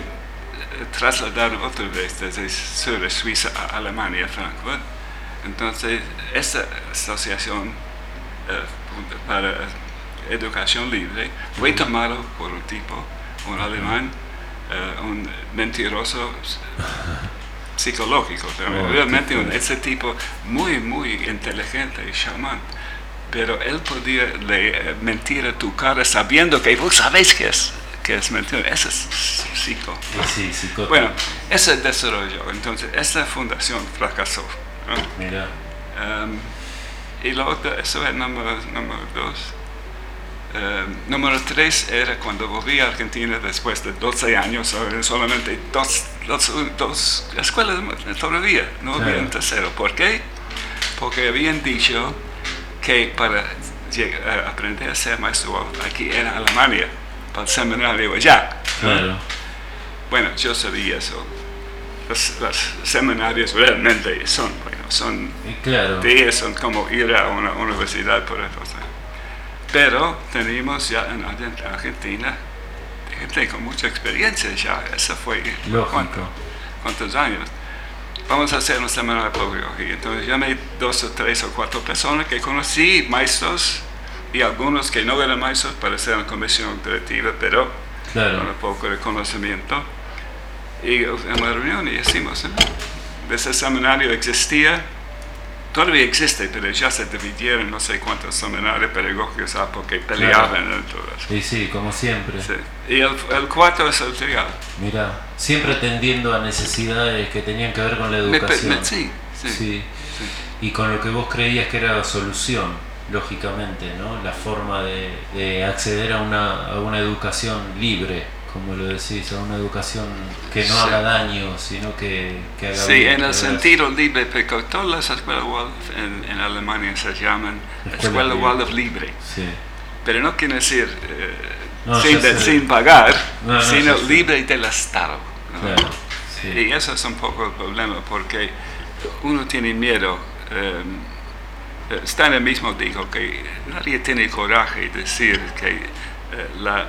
Speaker 4: trasladaron otra vez desde sur de Suiza a Alemania, Frankfurt, entonces esta asociación uh, para educación libre fue tomado por un tipo, un alemán, uh, un mentiroso psicológico, oh, realmente un, ese tipo muy, muy inteligente y chamán. Pero él podía le, mentir a tu cara sabiendo que vos sabés que es, que es mentira. Ese es psico.
Speaker 3: Sí, psico.
Speaker 4: Bueno, ese desarrollo. Entonces, esta fundación fracasó.
Speaker 3: Mira.
Speaker 4: Um, y lo otro, eso es número, número dos. Uh, número tres era cuando volví a Argentina después de 12 años, solamente dos, dos, dos escuelas todavía, no había un tercero. ¿Por qué? Porque habían dicho que para llegar, aprender a ser maestro aquí en Alemania, para el seminario allá. Claro. Bueno, yo sabía eso. Los, los seminarios realmente son, bueno, son,
Speaker 3: claro.
Speaker 4: son como ir a una universidad por eso. Pero tenemos ya en Argentina gente con mucha experiencia ya, eso fue
Speaker 3: ¿cuánto?
Speaker 4: ¿cuántos años? Vamos a hacer un seminario de pedagogía. Entonces llamé dos o tres o cuatro personas que conocí, maestros, y algunos que no eran maestros una comisión directiva, pero con un poco de conocimiento. Y en la reunión y decimos, ¿eh? ese seminario existía, todavía existe, pero ya se dividieron no sé cuántos seminarios pedagógicos ah, porque peleaban
Speaker 3: claro. Y sí, como siempre.
Speaker 4: Y el, el, cuarto es el trial.
Speaker 3: Mira, siempre tendiendo a necesidades que tenían que ver con la educación.
Speaker 4: sí, sí, sí,
Speaker 3: Y con lo que vos creías que era la solución, lógicamente, ¿no? La forma de, de acceder a una, a una educación libre como lo decís, a una educación que no haga daño, sino que, que haga
Speaker 4: Sí, en el sentido libre, porque todas las escuelas Waldorf en, en, Alemania se llaman Escuela, Waldorf libre.
Speaker 3: Sí.
Speaker 4: Pero no quiere decir eh, sin, sin, pagar, sino libre del Estado. Claro, sí. Y eso es un poco el problema, porque uno tiene miedo. Eh, Stan mismo dijo que nadie tiene coraje de decir que eh, la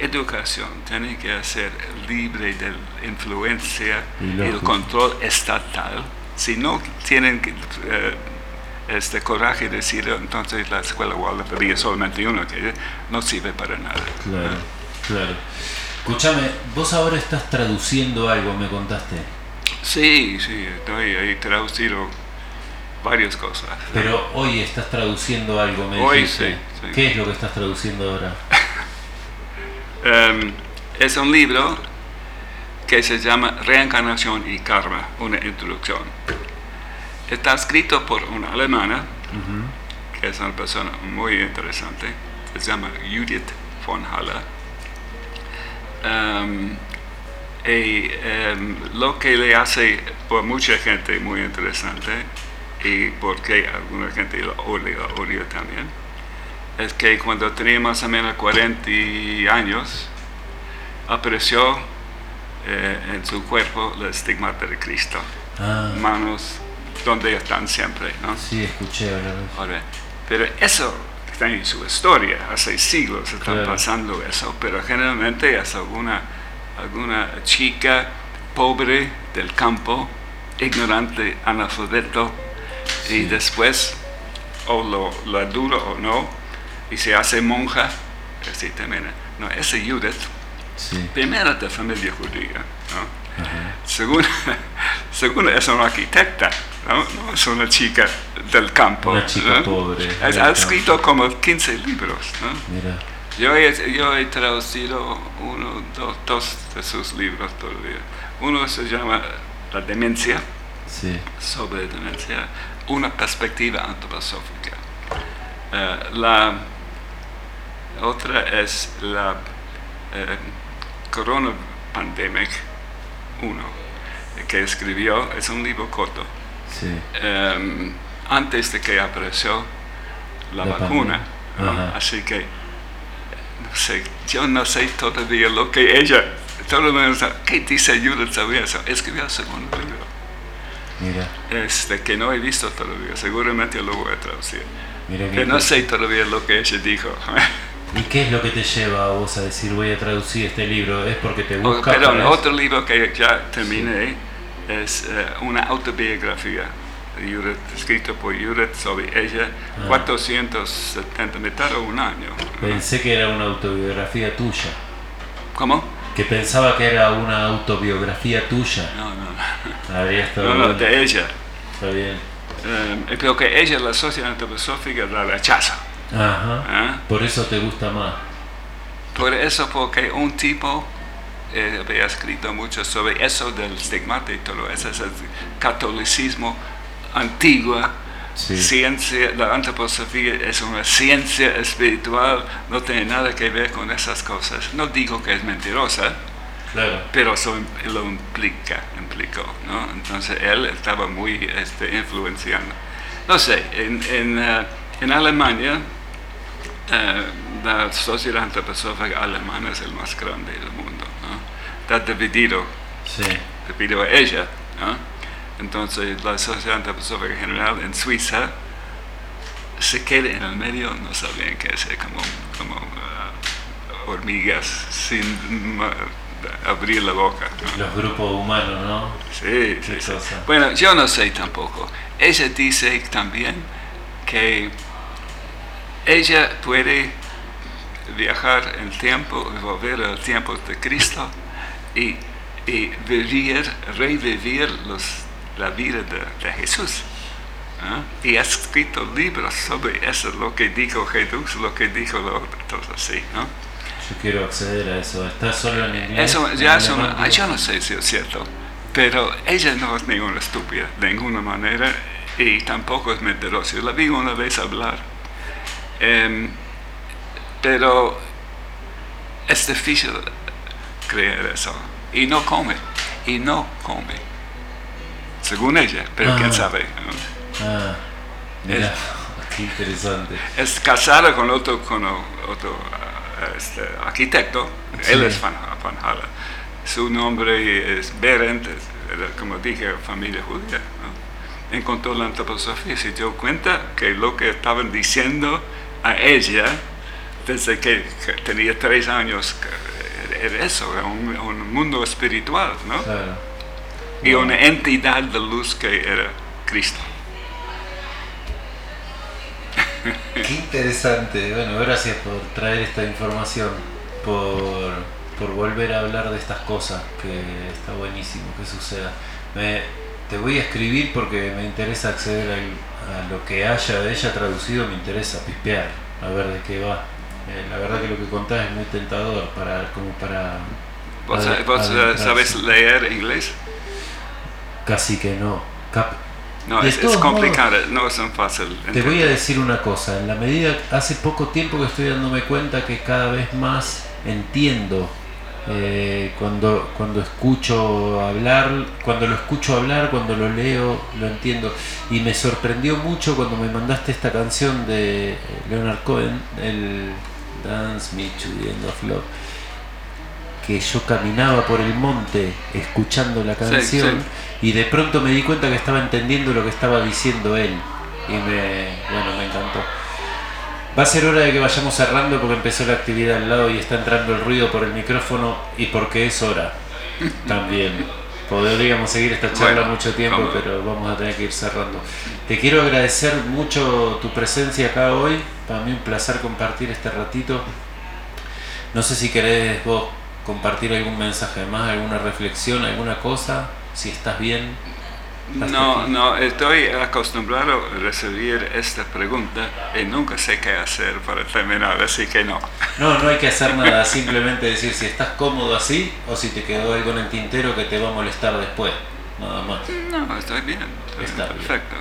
Speaker 4: educación tiene que ser libre de influencia y, el control estatal. Si no tienen eh, este coraje de decir, entonces la escuela Waldorf había solamente uno que no sirve para nada.
Speaker 3: Claro, claro. Escúchame, vos ahora estás traduciendo algo, me contaste.
Speaker 4: Sí, sí, estoy ahí traducido varias cosas.
Speaker 3: Pero hoy estás traduciendo algo, me
Speaker 4: Hoy
Speaker 3: dijiste.
Speaker 4: sí, sí.
Speaker 3: ¿Qué es lo que estás traduciendo ahora? (laughs)
Speaker 4: Em, es un libro que se llama Reencarnación y Karma, una introducción. Está escrito por una alemana, que es una persona muy interesante, se llama Judith von Haller. Em, y em, lo que le hace por mucha gente muy interesante, y porque alguna gente lo odia, lo odia también, es que cuando tenía más o menos 40 años, apareció eh, en su cuerpo el estigmata de Cristo.
Speaker 3: Ah,
Speaker 4: Manos donde están siempre, ¿no?
Speaker 3: sí, escuché.
Speaker 4: Ahora, pero eso está en su historia, hace siglos están
Speaker 3: Claro.
Speaker 4: pasando eso, pero generalmente es alguna, alguna chica pobre del campo, ignorante, analfabeto, y
Speaker 3: Sí.
Speaker 4: después o lo, lo duro o no, y se hace monja, así también. No, esa Judith,
Speaker 3: Sí.
Speaker 4: primero de familia judía, ¿no? Segunda (laughs) es una arquitecta, ¿no? No es una chica del campo.
Speaker 3: Una chica
Speaker 4: ¿no?
Speaker 3: pobre,
Speaker 4: Es- ha
Speaker 3: campo.
Speaker 4: escrito como 15 libros. ¿no?
Speaker 3: Mira.
Speaker 4: Yo, he, yo he traducido uno, dos, dos de sus libros todavía. Uno se llama La demencia,
Speaker 3: Sí.
Speaker 4: sobre demencia, una perspectiva antroposófica. Eh, la otra es la eh, Corona Pandemic 1, que escribió, es un libro corto,
Speaker 3: Sí.
Speaker 4: eh, antes de que apareció la,
Speaker 3: La
Speaker 4: vacuna. ¿no? Así que, no sé, yo no sé todavía lo que ella, todo el mundo sabe, ¿qué dice Judith sobre eso? Escribió el segundo libro
Speaker 3: Mira.
Speaker 4: este, que no he visto todavía, seguramente lo voy a traducir.
Speaker 3: Mira
Speaker 4: Que
Speaker 3: qué
Speaker 4: no sé todavía lo que ella dijo. (laughs)
Speaker 3: ¿Y qué es lo que te lleva a vos a decir voy a traducir este libro? ¿Es porque te
Speaker 4: Oh,
Speaker 3: busca?
Speaker 4: Perdón,
Speaker 3: para
Speaker 4: otro libro que ya terminé es eh, una autobiografía Judith, escrito por Judith sobre ella,
Speaker 3: Ah.
Speaker 4: 470, mitad o un año.
Speaker 3: Pensé que era una autobiografía tuya.
Speaker 4: ¿Cómo?
Speaker 3: Que pensaba que era una autobiografía tuya.
Speaker 4: No, no,
Speaker 3: Habría estado
Speaker 4: no, no,
Speaker 3: bien.
Speaker 4: de ella.
Speaker 3: Está bien.
Speaker 4: Eh, pero que ella, la sociedad antroposófica, la rechaza.
Speaker 3: Ajá.
Speaker 4: ¿eh?
Speaker 3: Por eso te gusta más.
Speaker 4: Por eso, porque un tipo eh, había escrito mucho sobre eso del estigmata y todo eso, es el catolicismo antigua,
Speaker 3: Sí.
Speaker 4: ciencia, la antroposofía es una ciencia espiritual, no tiene nada que ver con esas cosas. No digo que es mentirosa,
Speaker 3: Claro.
Speaker 4: pero eso lo implica, implicó, ¿no? Entonces él estaba muy este, influenciando. No sé, en, en, eh, en Alemania, eh, la sociedad antroposófica alemana es el más grande del mundo, ¿no? Está dividido
Speaker 3: Sí.
Speaker 4: debido a ella, ¿no? Entonces la sociedad antroposófica general en Suiza se queda en el medio, no sabían qué hacer, como, como ah, hormigas sin abrir la boca. ¿no?
Speaker 3: Los grupos humanos, ¿no?
Speaker 4: Sí, sí, sí. Bueno, yo no sé tampoco. Ella dice también que ella puede viajar en tiempo, volver al tiempo de Cristo y, y vivir, revivir los, la vida de, de Jesús. ¿ah? Y ha escrito libros sobre eso, lo que dijo Jesús, lo que dijo lo otro, todo así, ¿no?
Speaker 3: Yo quiero acceder a eso. ¿Está solo en inglés?
Speaker 4: Eso
Speaker 3: ¿En
Speaker 4: ya ah, yo no sé si es cierto, pero ella no es ninguna estúpida de ninguna manera y tampoco es mentirosa. Yo la vi una vez hablar, Em, pero es difícil creer eso y no come y no come, según ella, pero quién
Speaker 3: Ah.
Speaker 4: sabe. ¿no?
Speaker 3: Ah, mira. (laughs) Qué interesante.
Speaker 4: es casada con otro, con otro ah, este, arquitecto, él
Speaker 3: Sí.
Speaker 4: es Van, Van. Su nombre es Berendt, es- era, como dije, familia judía. ¿no? Encontró la antroposofía y se dio cuenta que lo que estaban diciendo a ella desde que, tenía tres años era eso, era un, un mundo espiritual, ¿no?
Speaker 3: Claro.
Speaker 4: Y una entidad de luz que era Cristo. (laughs)
Speaker 3: Qué interesante. Bueno, gracias por traer esta información, por, por volver a hablar de estas cosas, que está buenísimo que suceda. Me, te voy a escribir porque me interesa acceder a, lo que haya de ella traducido, me interesa pispear, a ver de qué va. Eh, la verdad que lo que contás es muy tentador para como para...
Speaker 4: ¿Vos, sabes leer inglés?
Speaker 3: Casi que no.
Speaker 4: no, es, complicado, no es tan fácil.
Speaker 3: Te voy a decir una cosa, en la medida, hace poco tiempo que estoy dándome cuenta que cada vez más entiendo eh, cuando, cuando escucho hablar, cuando lo escucho hablar, cuando lo leo, lo entiendo. Y me sorprendió mucho cuando me mandaste esta canción de Leonard Cohen, el Dance Me to the End of Love, que yo caminaba por el monte escuchando la canción y de pronto me di cuenta que estaba entendiendo lo que estaba diciendo él. Y me, bueno, me encantó. Va a ser hora de que vayamos cerrando porque empezó la actividad al lado y está entrando el ruido por el micrófono y porque es hora (laughs) también. Podríamos seguir esta charla mucho tiempo, pero vamos a tener que ir cerrando. Te quiero agradecer mucho tu presencia acá hoy. Para mí un placer compartir este ratito. No sé si querés vos compartir algún mensaje más, alguna reflexión, alguna cosa, si estás bien.
Speaker 4: No, no, estoy acostumbrado a recibir esta pregunta y nunca sé qué hacer para terminar, así que no.
Speaker 3: No, no hay que hacer nada, (laughs) simplemente decir si estás cómodo así o si te quedó algo en el tintero que te va a molestar después, nada más.
Speaker 4: No, estoy bien, está perfecto.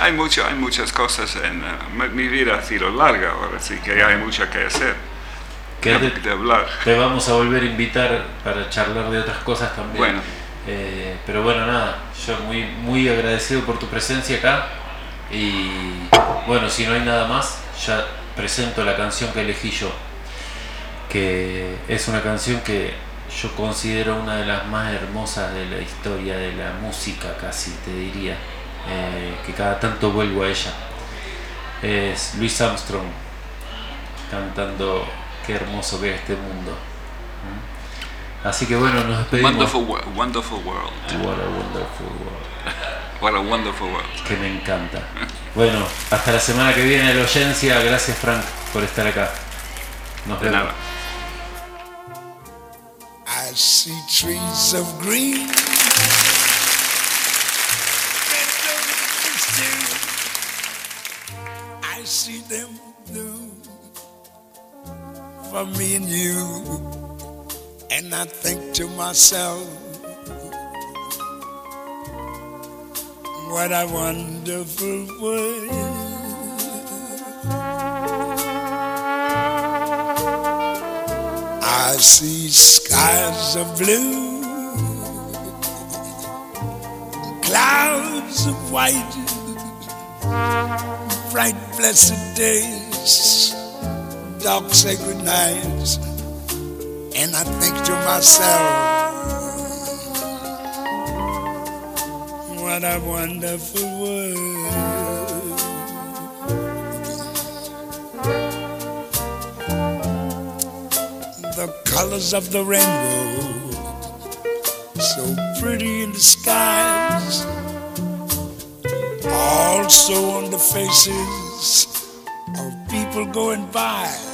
Speaker 4: Hay, mucho, hay muchas cosas en uh, mi vida ha sido larga ahora, así que hay mucho que hacer.
Speaker 3: Que de, hablar. Te vamos a volver a invitar para charlar de otras cosas también.
Speaker 4: Bueno.
Speaker 3: Eh, pero bueno, nada, yo muy, muy agradecido por tu presencia acá. Y bueno, si no hay nada más, ya presento la canción que elegí yo. Que es una canción que yo considero una de las más hermosas de la historia de la música, casi te diría. Eh, que cada tanto vuelvo a ella. Es Louis Armstrong cantando Qué hermoso que es este mundo. Así que bueno, nos despedimos.
Speaker 4: Wonderful, wonderful world.
Speaker 3: What a wonderful world. (laughs)
Speaker 4: What a wonderful world.
Speaker 3: Que me encanta. Bueno, hasta la semana que viene, la audiencia. Gracias, Frank, por estar acá. Nos vemos. Nada. I see trees of green. I see them blue for me and you. And I think to myself, what a wonderful world. I see skies of blue, clouds of white, bright blessed days, dark sacred nights and I think to myself, what a wonderful world. The colors of the rainbow, so pretty in the skies, also on the faces of people going by.